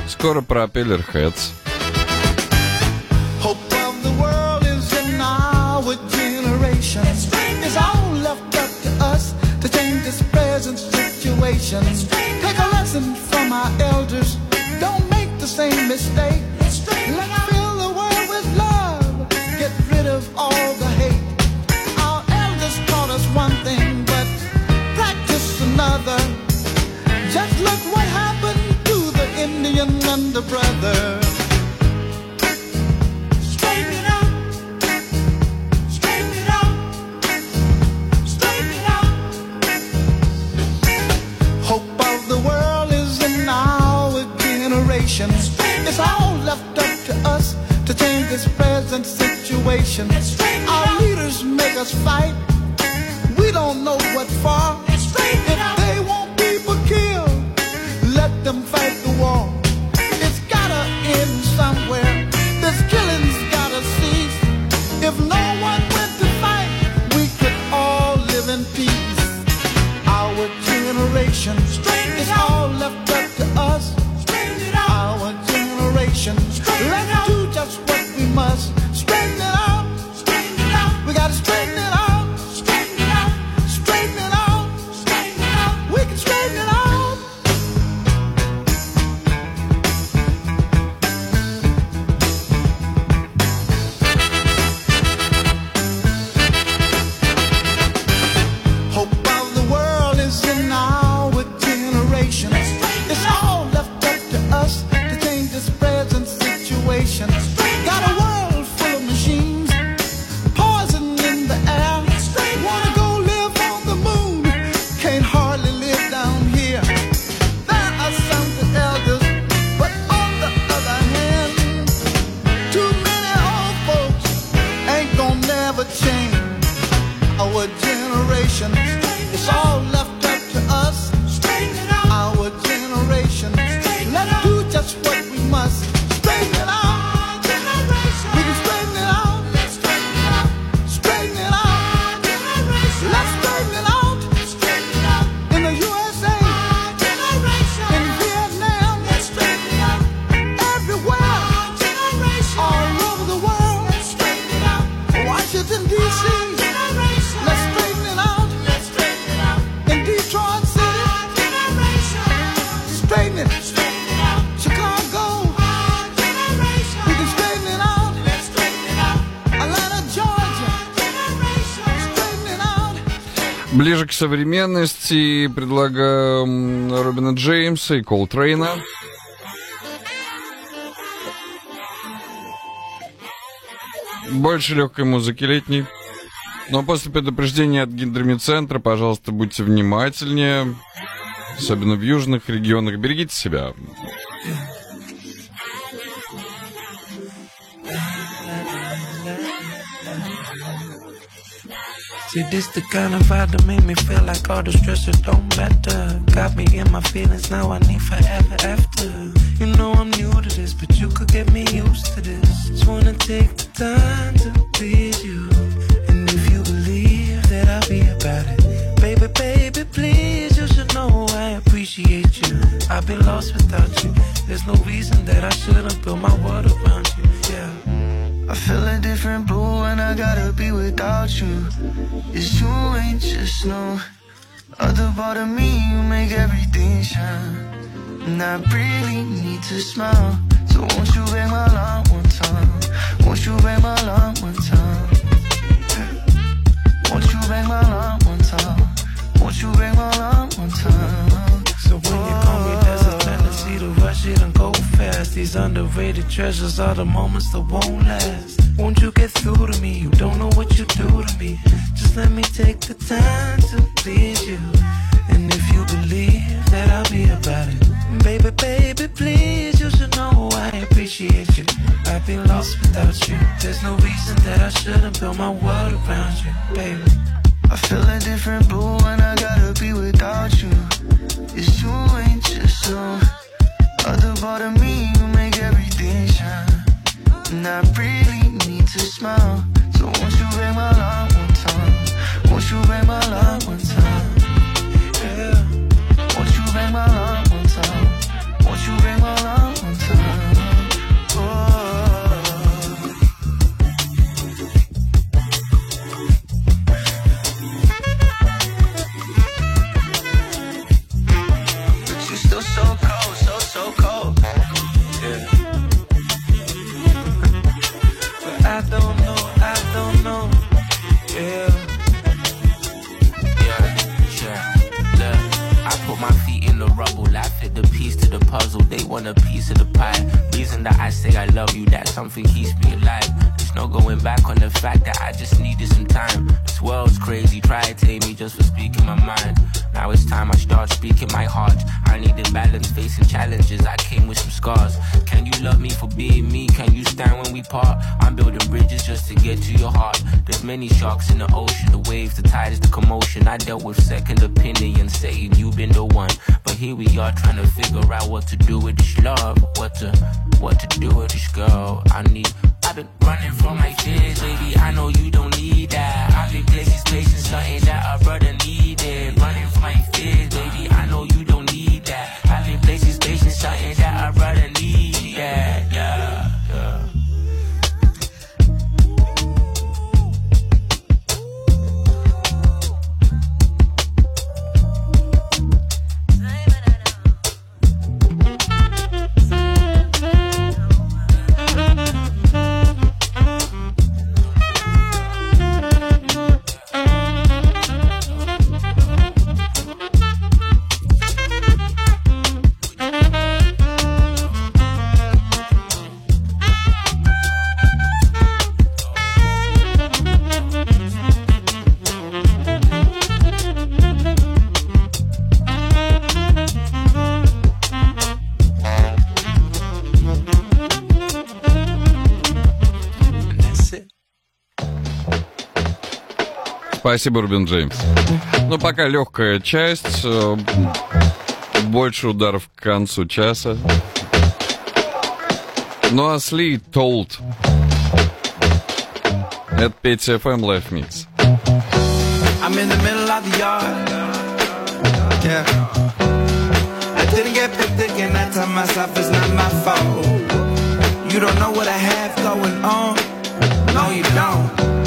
Скоро
про Пеллер
Хэтс. К современности предлагаю м, Робина Джеймса и Колтрейна. Больше легкой музыки летней. Но после предупреждения от гидромедцентра, пожалуйста, будьте внимательнее. Особенно в южных регионах. Берегите себя.
See, this the kind of vibe that make me feel like all the stressors don't matter. Got me in my feelings now, I need forever after. You know I'm new to this, but you could get me used to this. Just wanna take the time to please you. And if you believe that I'll be about it, baby, baby, please, you should know I appreciate you. I've been lost without you. There's no reason that I shouldn't build my world around you. Yeah.
I feel a different blue and I gotta be without you. It's you ain't just no other part of me. You make everything shine, and I really need to smile. So won't you bang my line one time? Won't you bang my line one time? Won't you bang my line one time? Won't you bang my line one time?
So when you call me, there's a tendency to rush it and go fast. These underrated treasures are the moments that won't last. Won't you get through to me? You don't know what you do to me. Just let me take the time to please you. And if you believe that I'll be about it, baby, baby, please, you should know I appreciate you. I'd be lost without you. There's no reason that I shouldn't build my world around you, baby.
I feel a different blue when I gotta be without you. It's you ain't just no other part of me. You make everything shine, and I really need to smile. So won't you bang my line one time? Won't you bang my line one time? Yeah. Won't you bang my line Yeah.
Yeah,
yeah. Look, I put my feet in the rubble. I fit the piece to the puzzle. They want a piece of the pie. Reason that I say I love you, that something keeps me alive. No going back on the fact that I just needed some time. This world's crazy. Try to tame me just for speaking my mind. Now it's time I start speaking my heart. I need a balance, facing challenges. I came with some scars. Can you love me for being me? Can you stand when we part? I'm building bridges just to get to your heart. There's many sharks in the ocean, the waves, the tides, the commotion. I dealt with second opinion, saying you've been the one. But here we are trying to figure out what to do with this love, what to, what to do with this girl. I need. Been running from my fears, baby. I know you don't need that. I've been places, chasing something that a brother needed. Running from my fears, baby. I know you don't need that. I've been places, chasing something that a brother needed.
Спасибо, Рубин Джеймс. Ну, пока легкая часть. э, Больше ударов к концу часа. Ну, а Сли Told. Это Петя FM Live Mix.
I'm in the middle of the yard. Yeah. I didn't get picked again. I tell myself it's not my fault. You don't know what I have going on. No, you don't.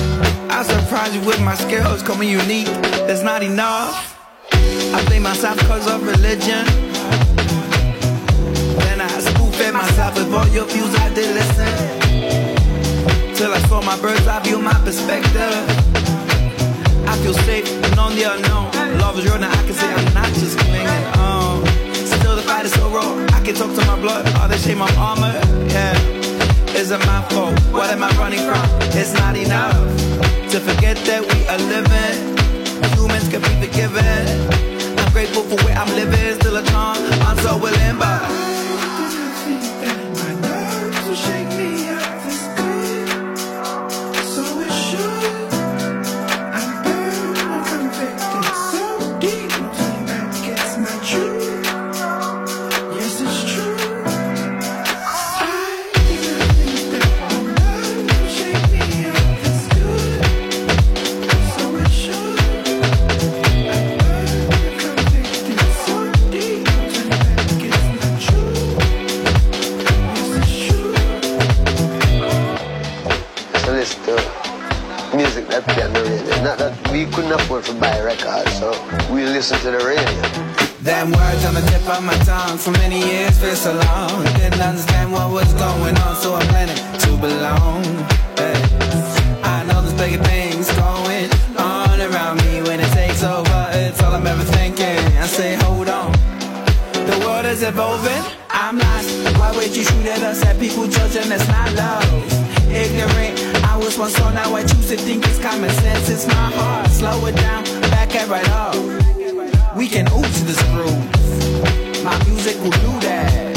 I surprise you with my skills, call me unique. That's not enough. I blame myself cause of religion. Then I spoon fed myself with all your views. I did listen. Till I saw my bird's eye view, my perspective. I feel safe and on the unknown. Love is real now, I can say I'm not just clinging on. Still the fight is so raw, I can talk to my blood. All the shame I'm armored, yeah. Is it my fault? What am I running from? It's not enough to forget that we are living. Humans can be forgiven. I'm grateful for where I'm living, still a charm. I'm so willing, but.
We couldn't afford to buy records, so we listen to the radio.
Them words on the tip of my tongue for many years feel so long. Didn't understand what was going on, so I'm planning to belong. Hey. I know there's bigger things going on around me when it takes over. It's all I'm ever thinking. I say, hold on. The world is evolving. I'm lost. Why would you shoot at us? At people judging that's not love. Ignorant. Was once so now I choose to think it's common sense. It's my heart. Slow it down. Back it right up. We can to this groove. My music will do that.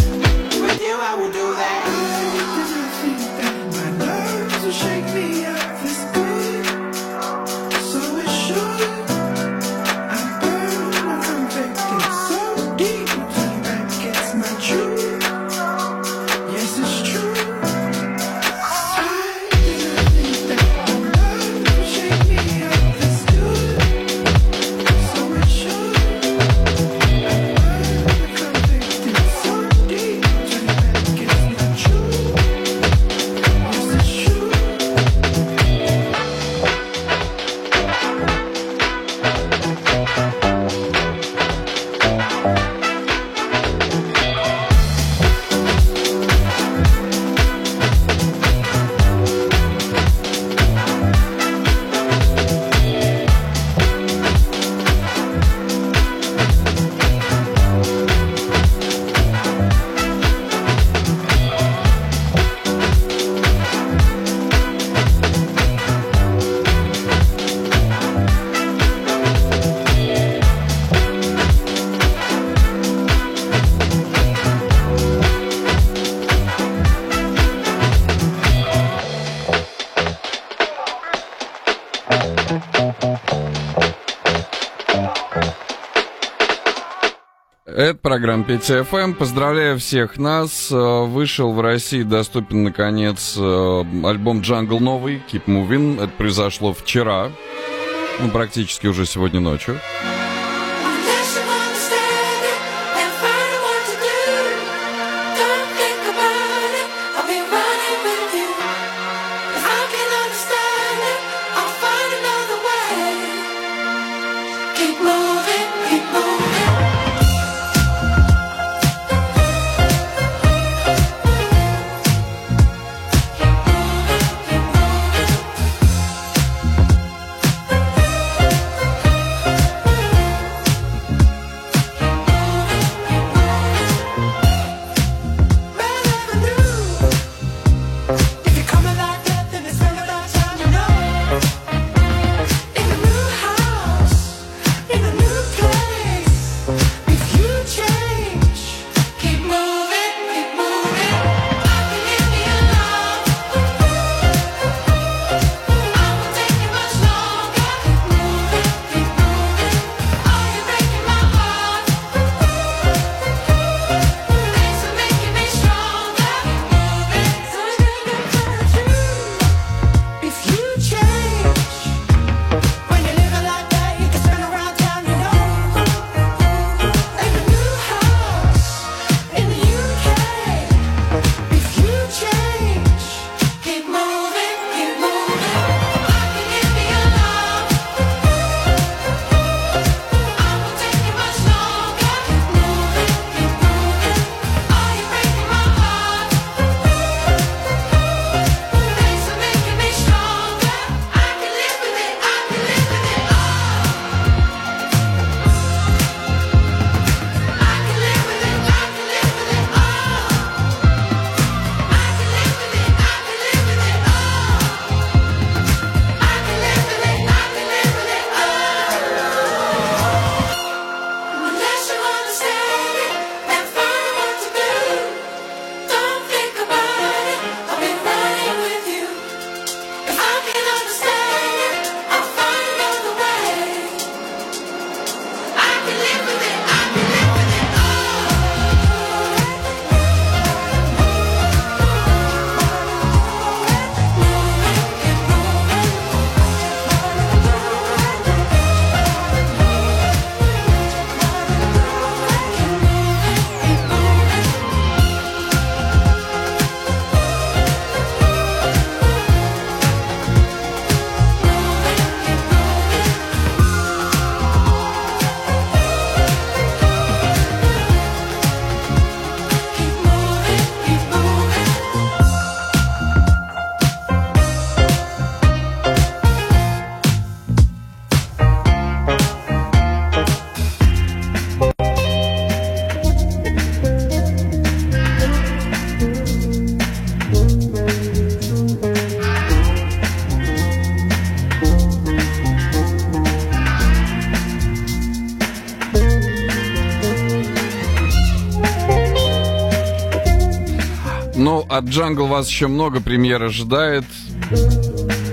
Это программа Петя эм». Поздравляю всех нас. Э, вышел в России, доступен наконец э, альбом Джангл новый, Keep Moving. Это произошло вчера, ну, практически уже сегодня ночью. от Джангл вас еще много премьер ожидает.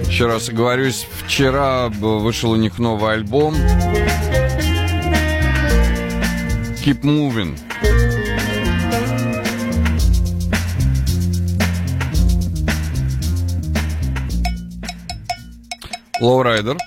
Еще раз говорюсь, вчера вышел у них новый альбом. Keep Moving.
Лоурайдер.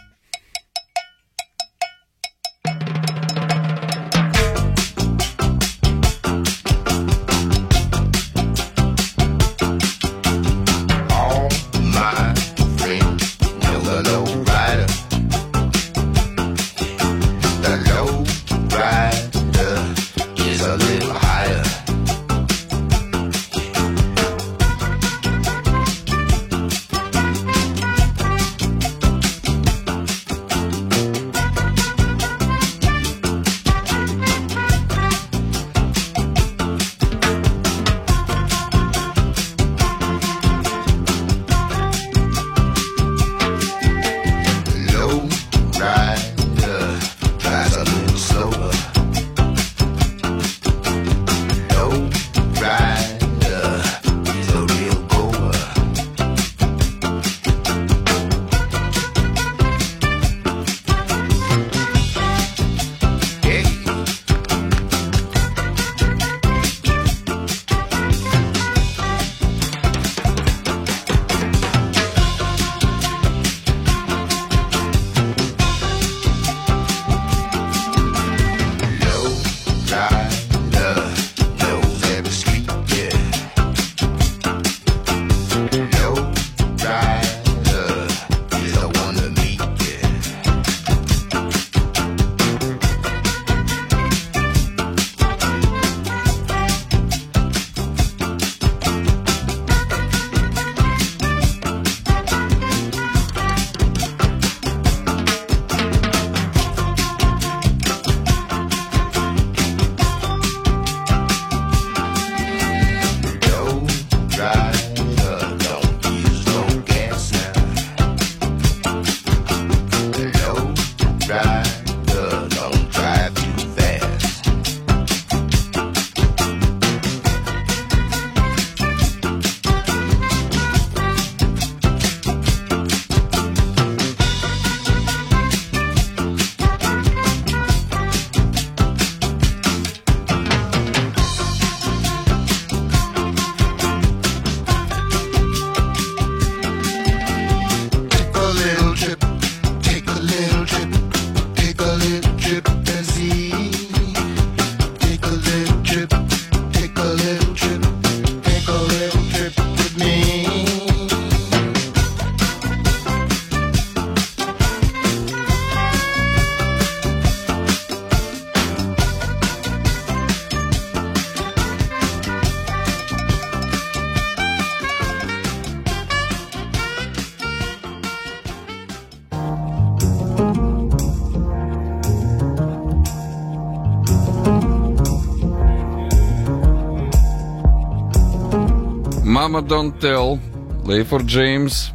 Mama Don't Tell, Лейфорд Джеймс.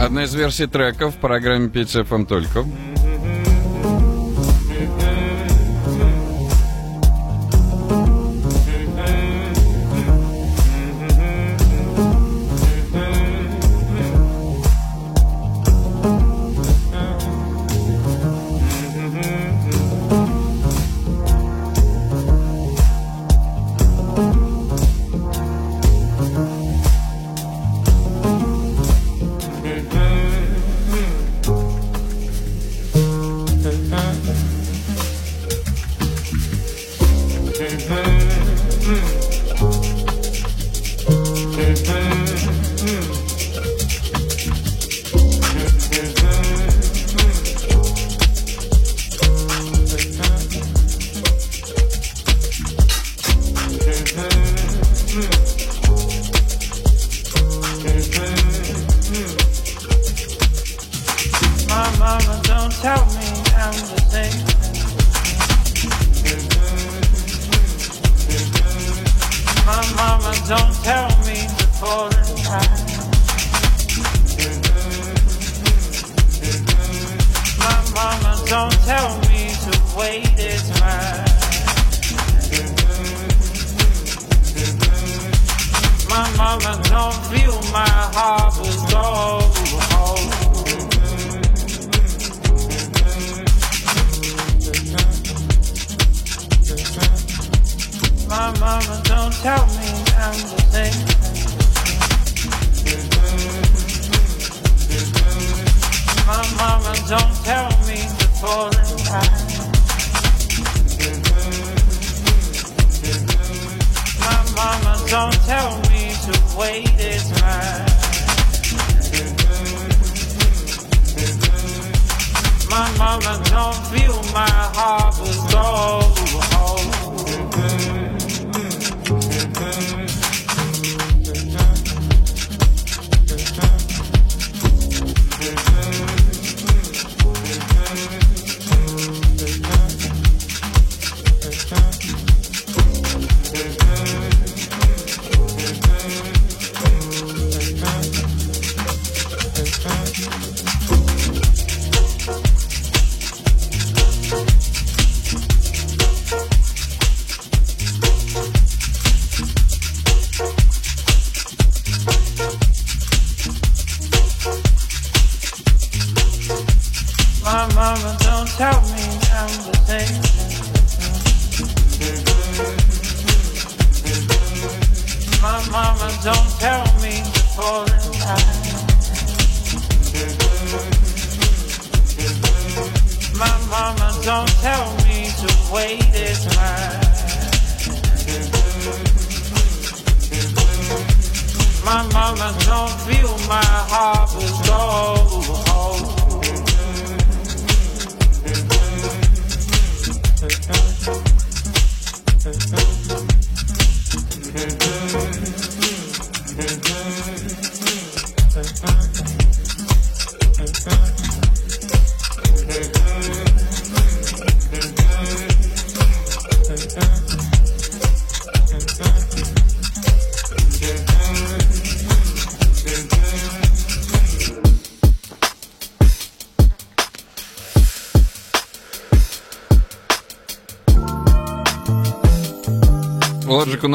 Одна из версий трека в программе Петя FM только.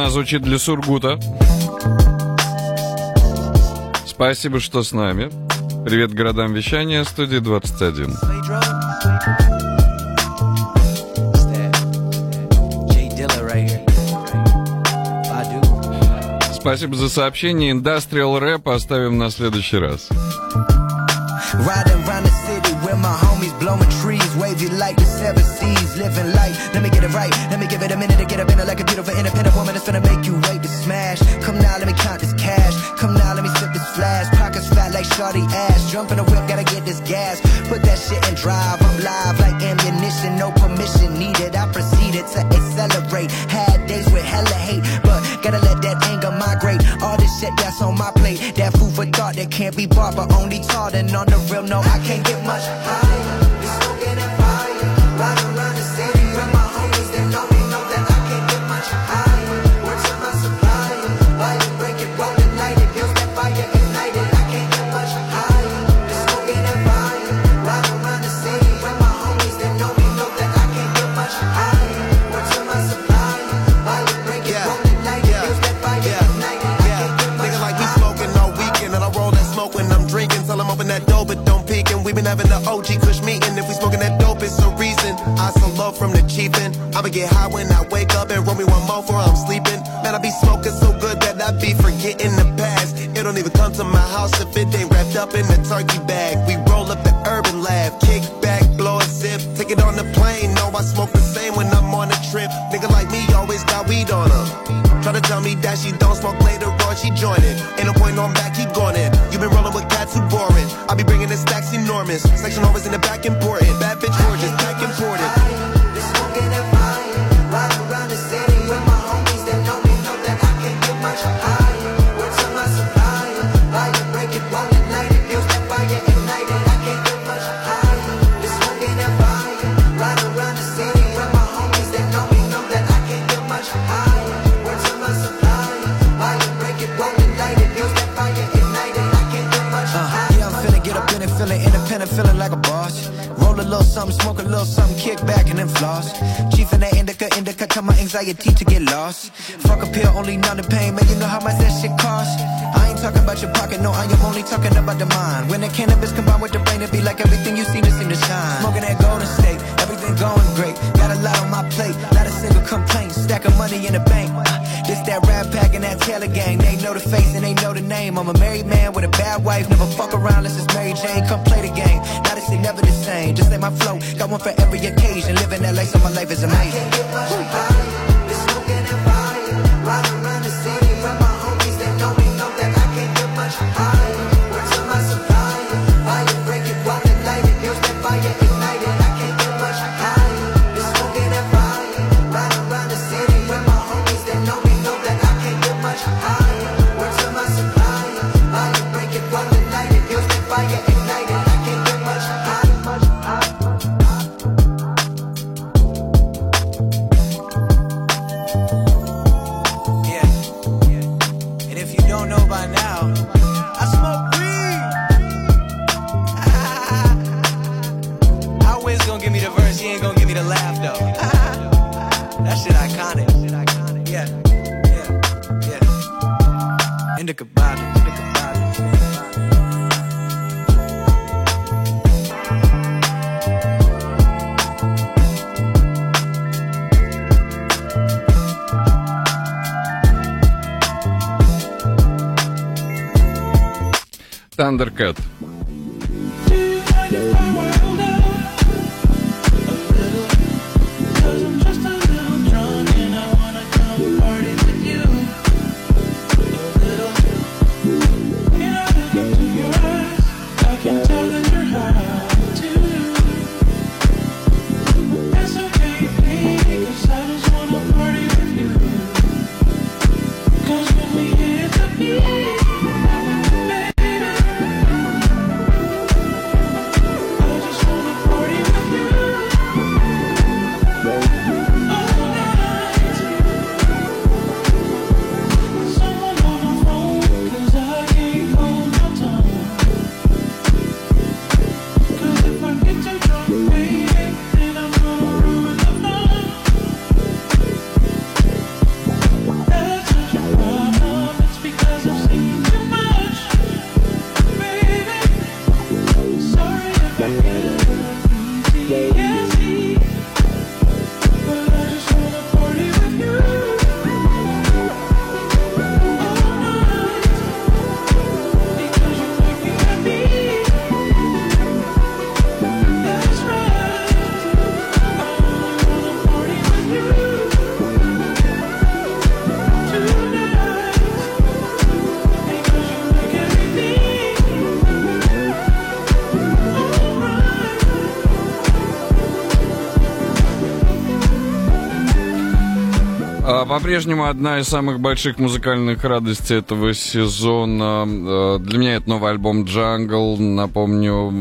Звучит для Сургута. Спасибо, что с нами. Привет городам вещания, студии 21.
Jay Dilla right here. Badu.
Спасибо за сообщение. Industrial рэп оставим на следующий раз.
Like the seven seas, living life. Let me get it right. Let me give it a minute to get up in it like a In the whip, gotta get this gas. Put that shit in drive. I'm live like ammunition, no permission needed. I proceeded to accelerate. Had days with hella hate, but gotta let that anger migrate. All this shit that's on my plate, that food for thought that can't be bought, but only taught. And on the real, no, I can't get much
По-прежнему одна из самых больших музыкальных радостей этого сезона. Э, для меня это новый альбом «Джангл». Напомню,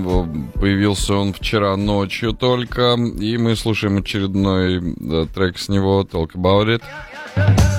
э, появился он вчера ночью только. И мы слушаем очередной э, трек с него «Talk About It».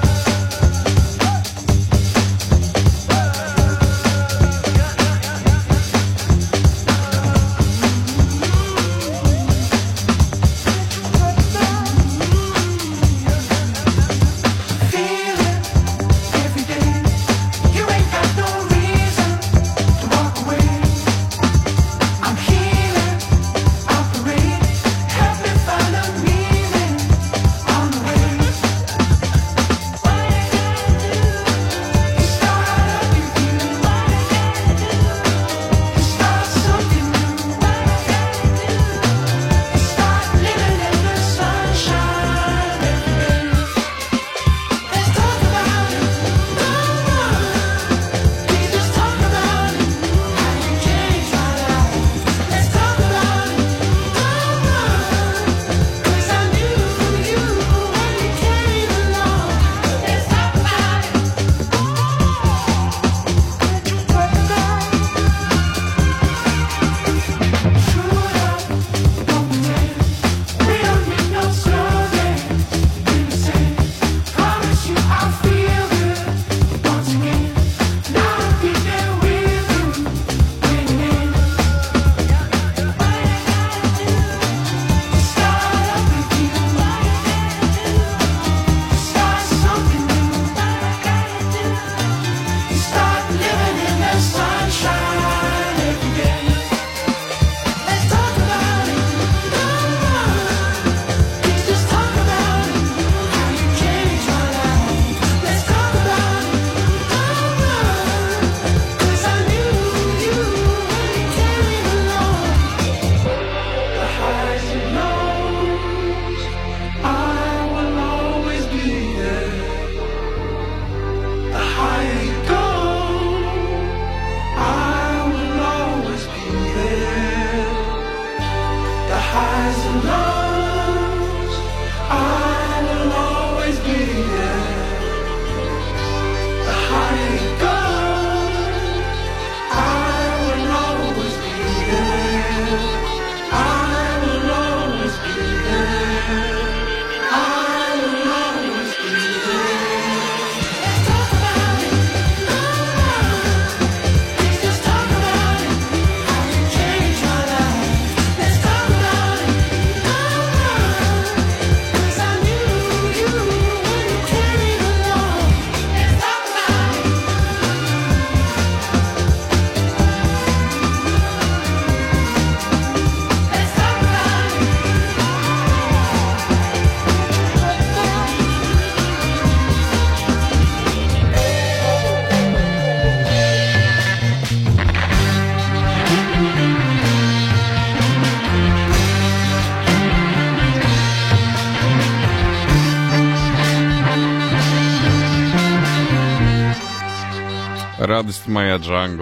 Drunk.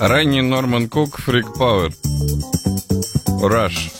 Ранний Норман Кук, Фрик Пауэр.
Rush.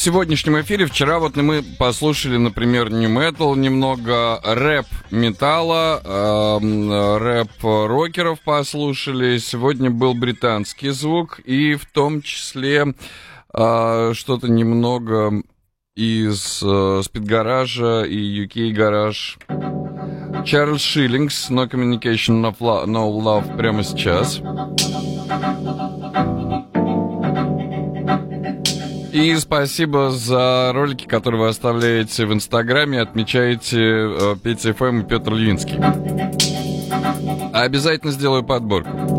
сегодняшнем эфире. Вчера вот мы послушали, например, не метал немного рэп металла, э, рэп рокеров послушали. Сегодня был британский звук и в том числе э, что-то немного из э, спидгаража и UK гараж. Чарльз Шиллингс, No Communication, No Love, no love прямо. Сейчас. И спасибо за ролики, которые вы оставляете в Инстаграме, отмечаете э, Петя ФМ и Петр Львинский. Обязательно сделаю подборку.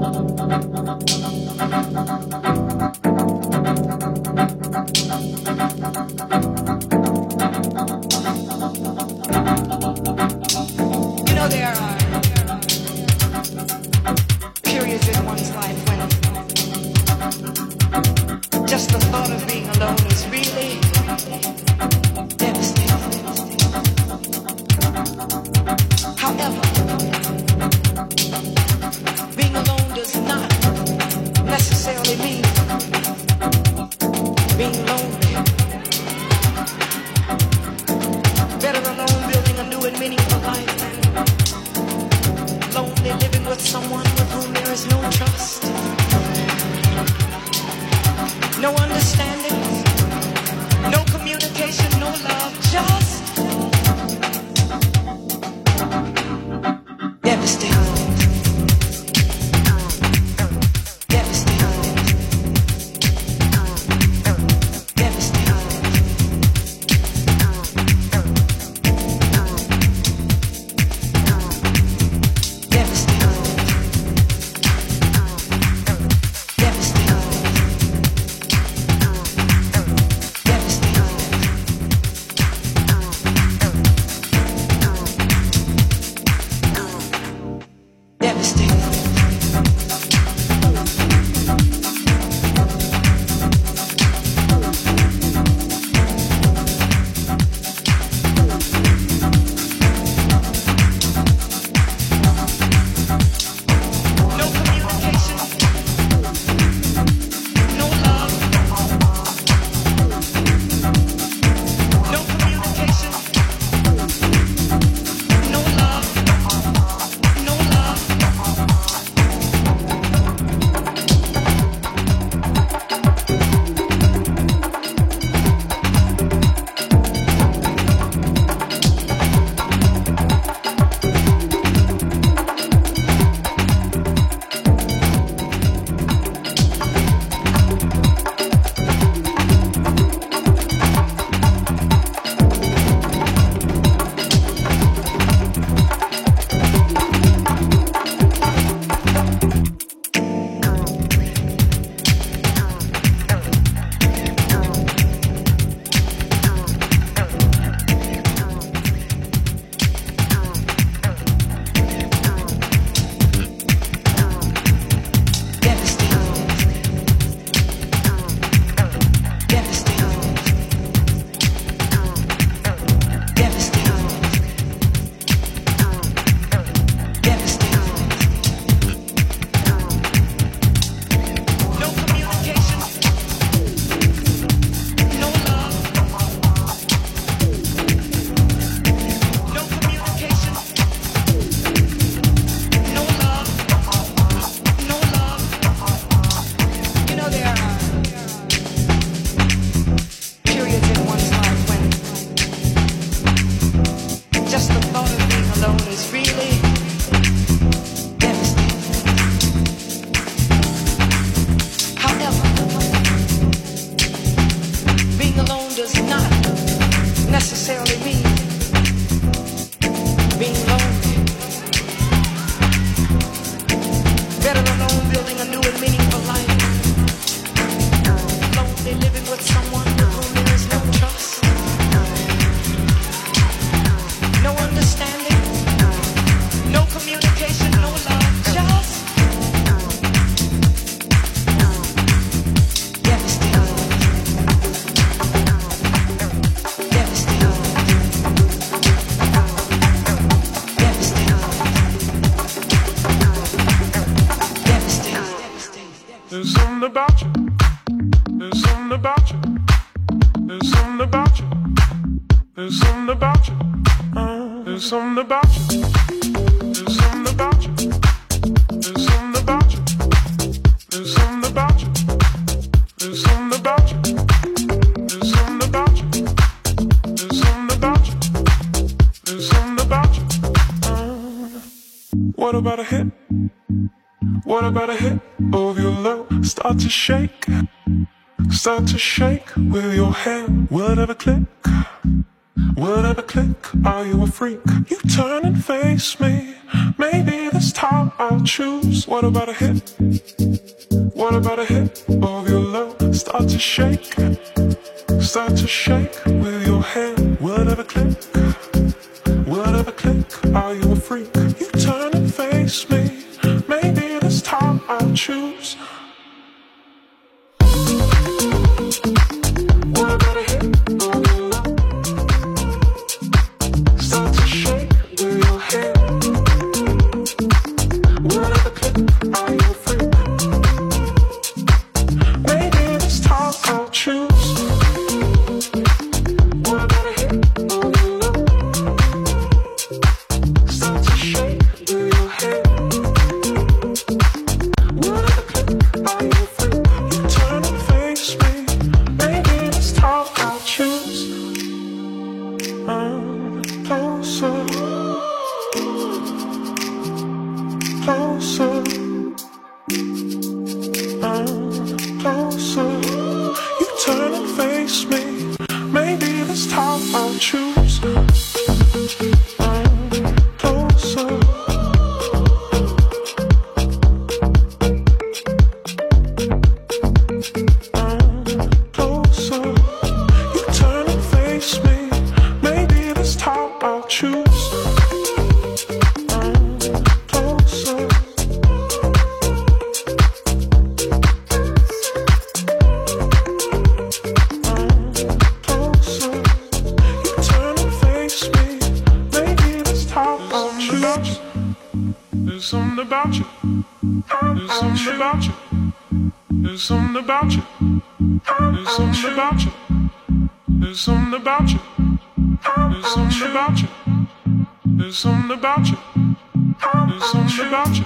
About you.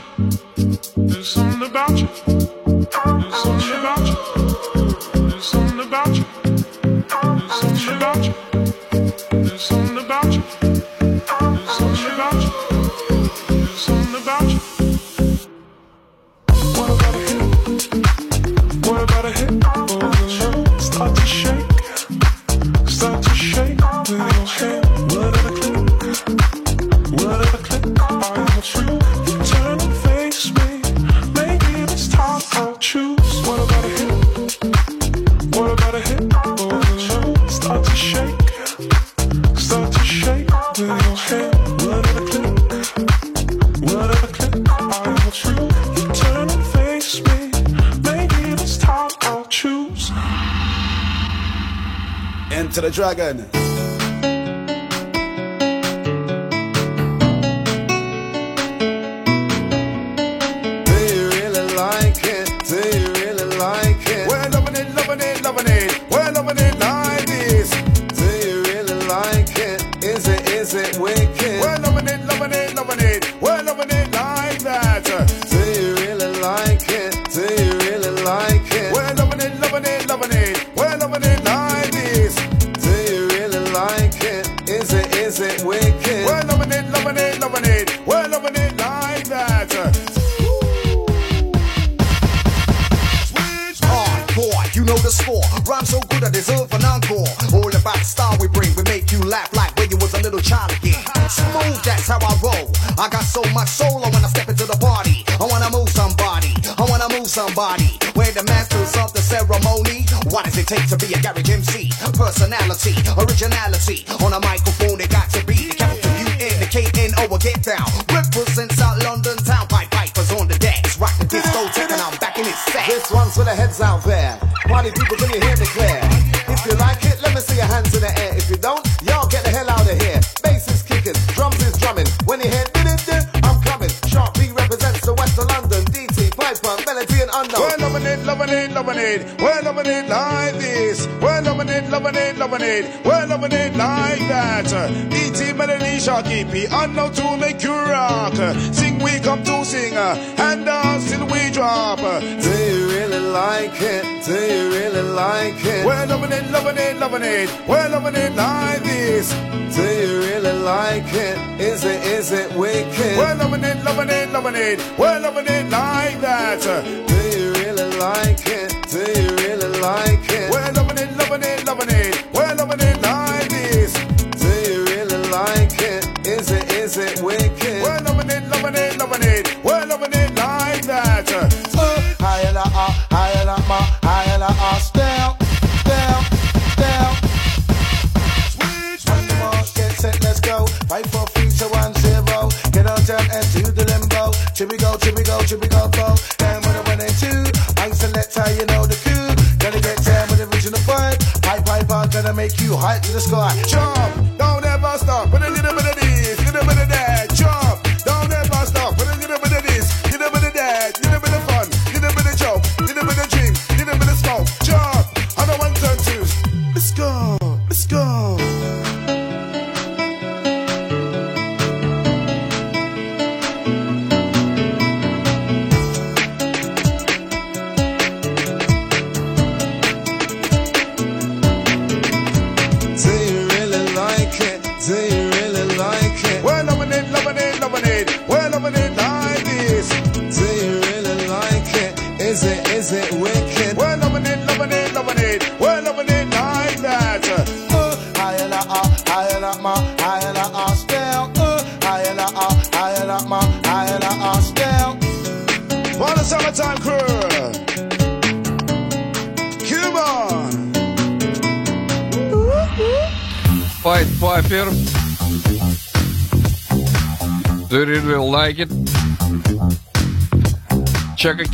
There's something
dragon.
Sharky P, and now to make you rock. Sing, we come to sing, and us till we drop.
Do you really like it? Do you really like it?
We're loving it, loving it, loving it. We're loving it like this.
Do you really like it? Is it, is it wicked?
We're loving it, loving it, loving it. We're loving it like that.
Do you really like it?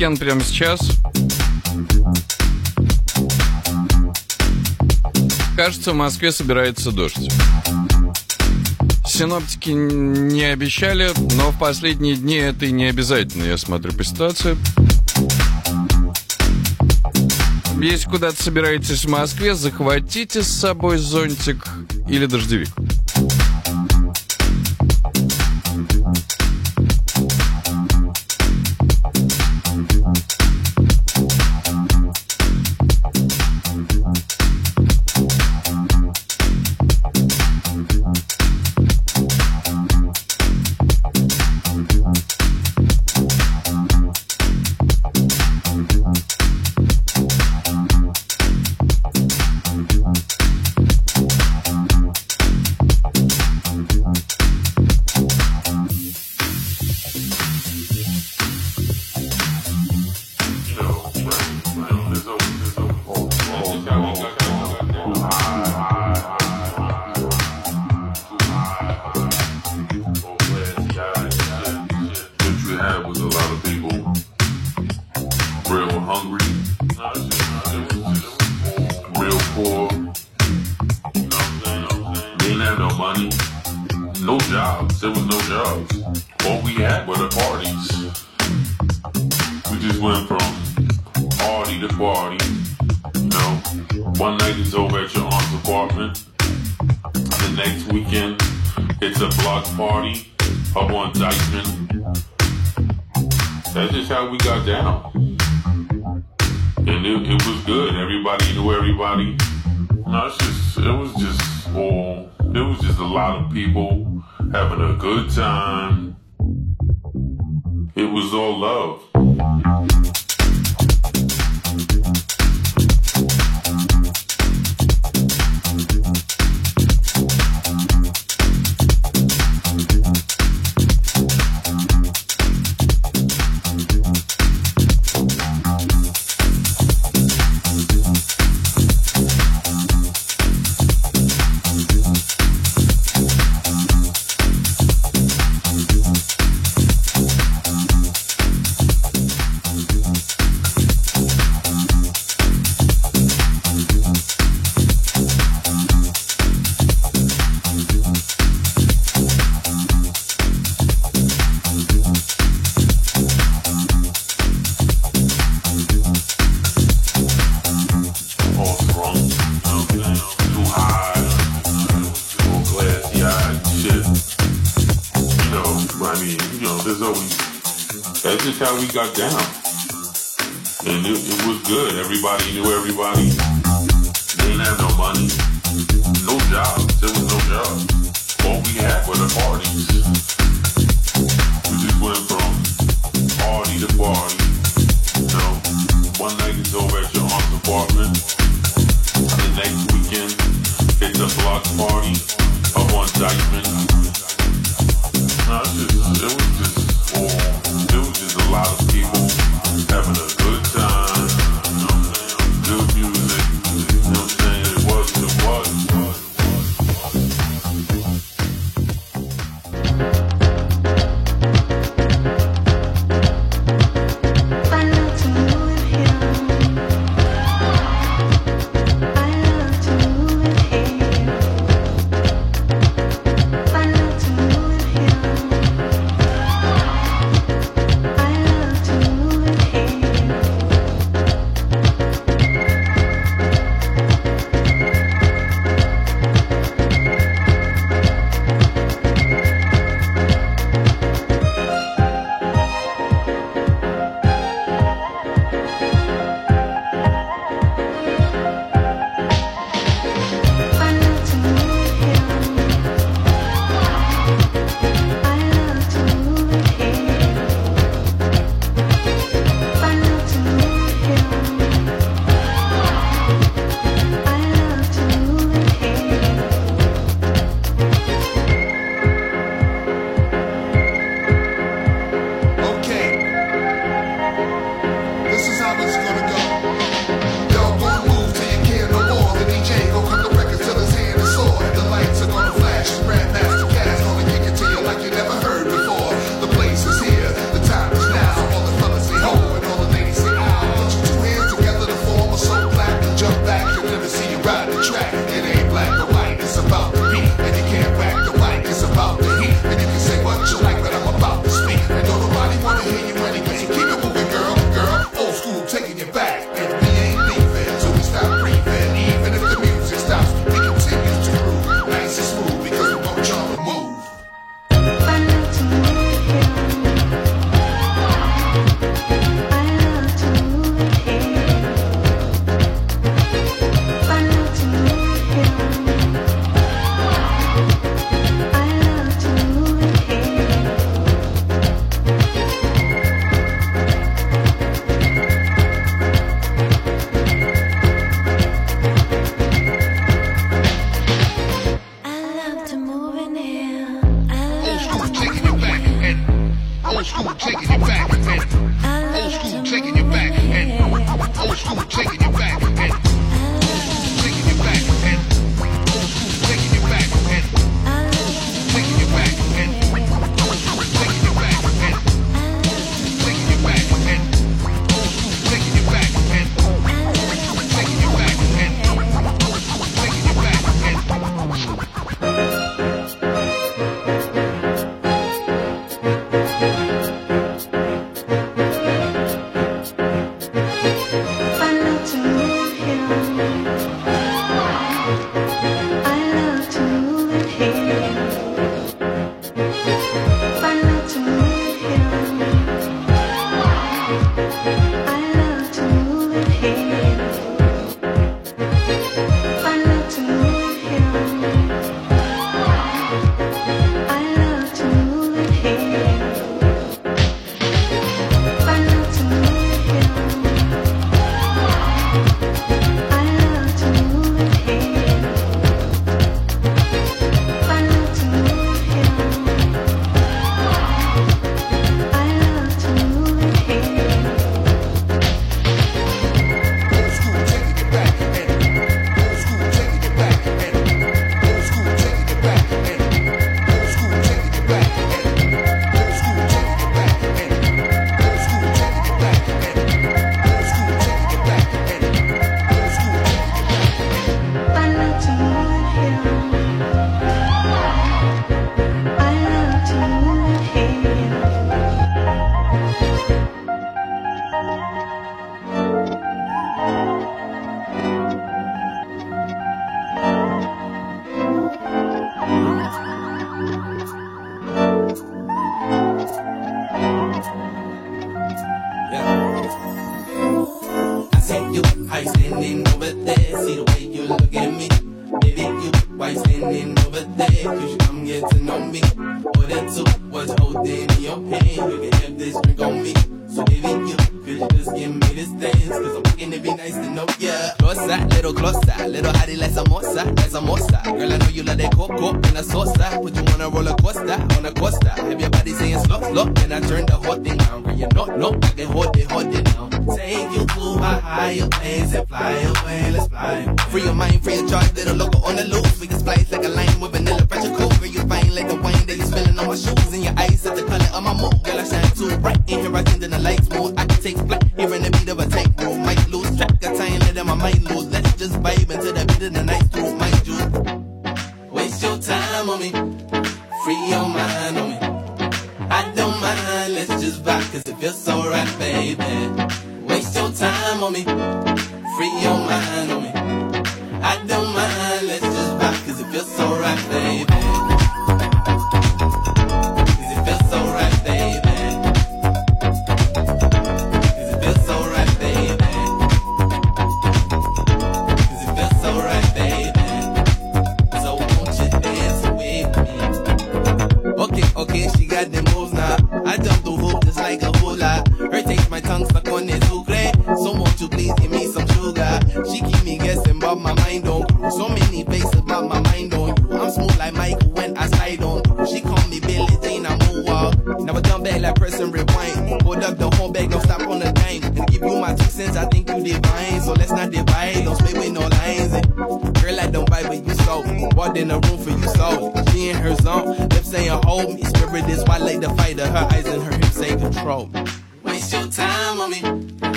Weekend прямо сейчас. Кажется, в Москве собирается дождь. Синоптики не обещали, но в последние дни это и не обязательно, я смотрю по ситуации. Если куда-то собираетесь в Москве, захватите с собой зонтик или дождевик.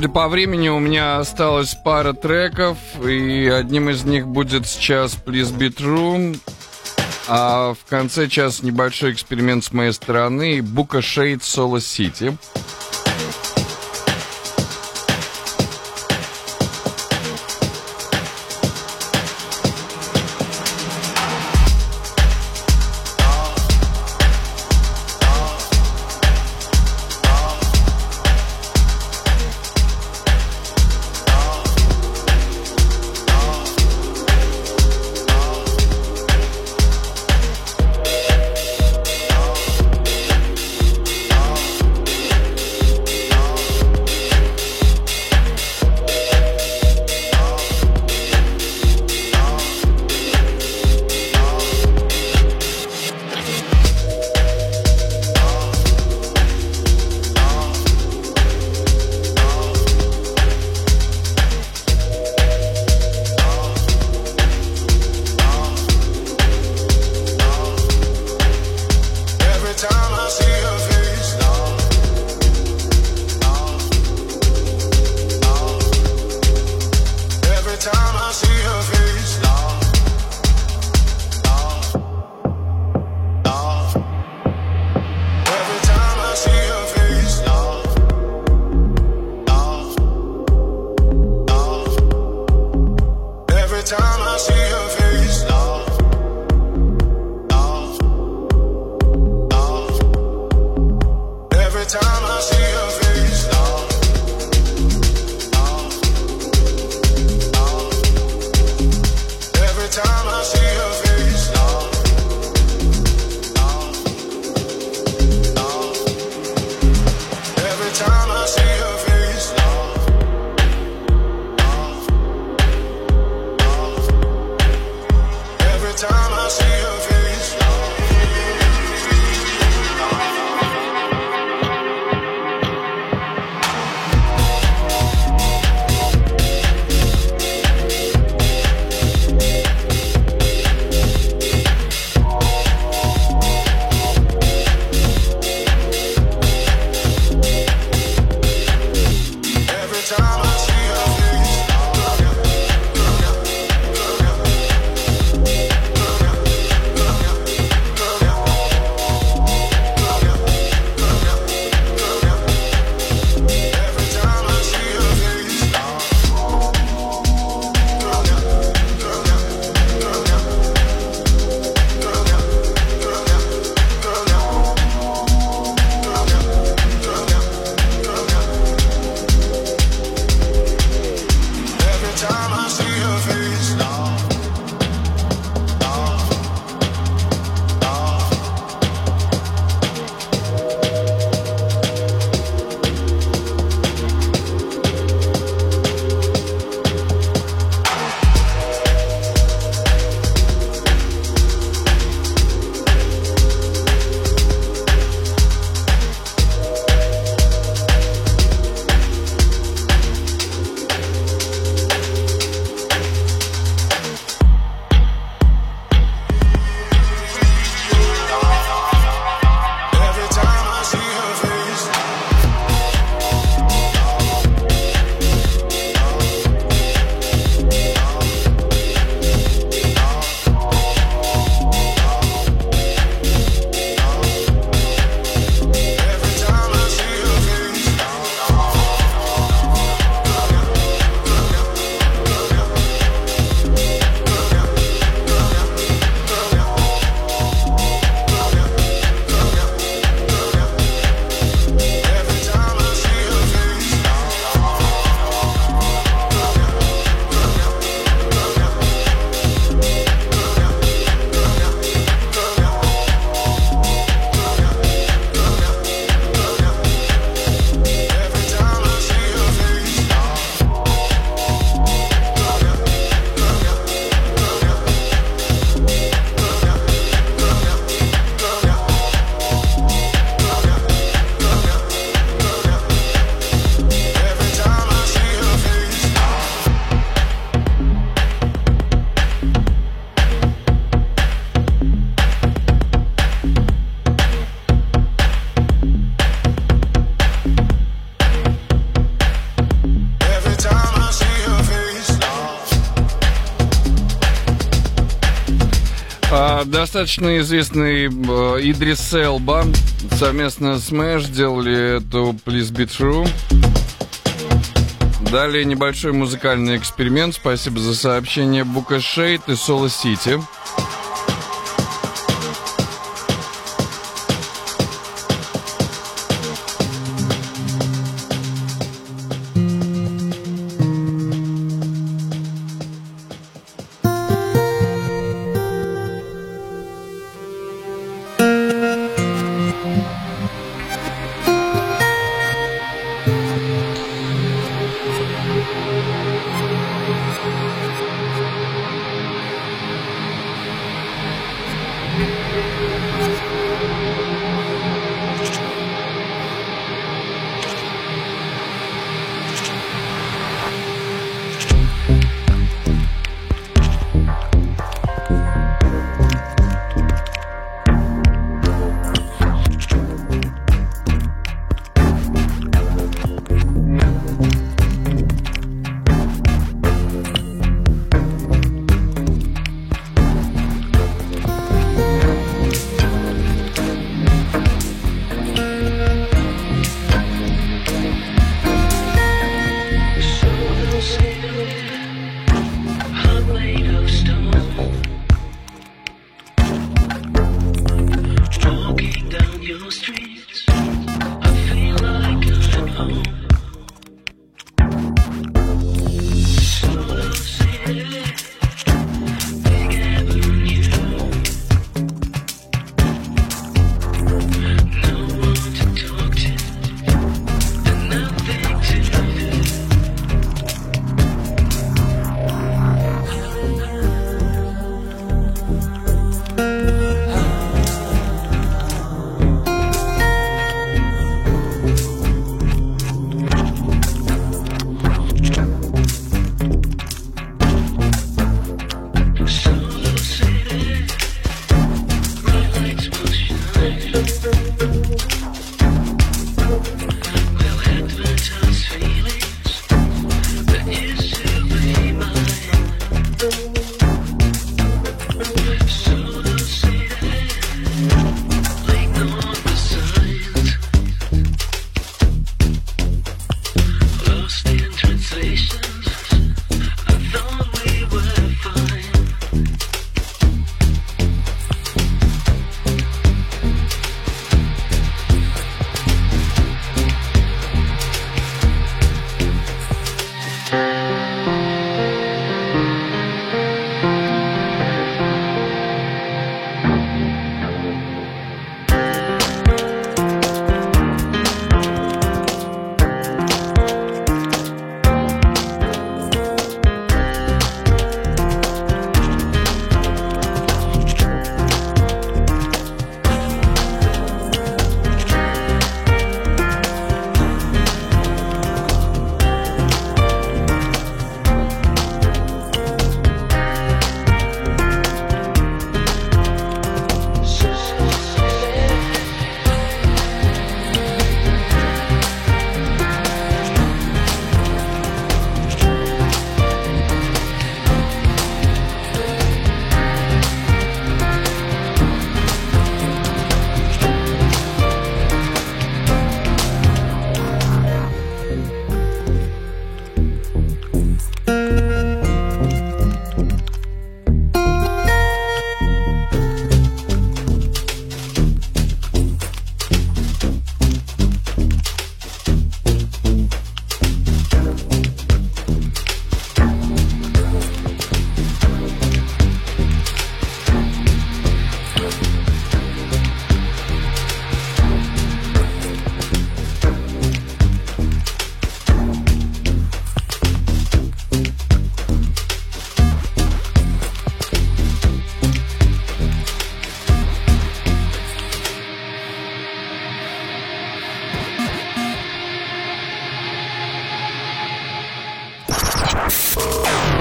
Судя по времени, у меня осталось пара треков, и одним из них будет сейчас Please Be True, а в конце час небольшой эксперимент с моей стороны Бука Шейд Соло
Сити.
Достаточно известный э, Идрис Элба совместно с Мэш делали эту Please Be True. Далее небольшой музыкальный эксперимент. Спасибо за сообщение Бука Шейт и Соло Сити.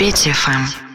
Сити ФМ.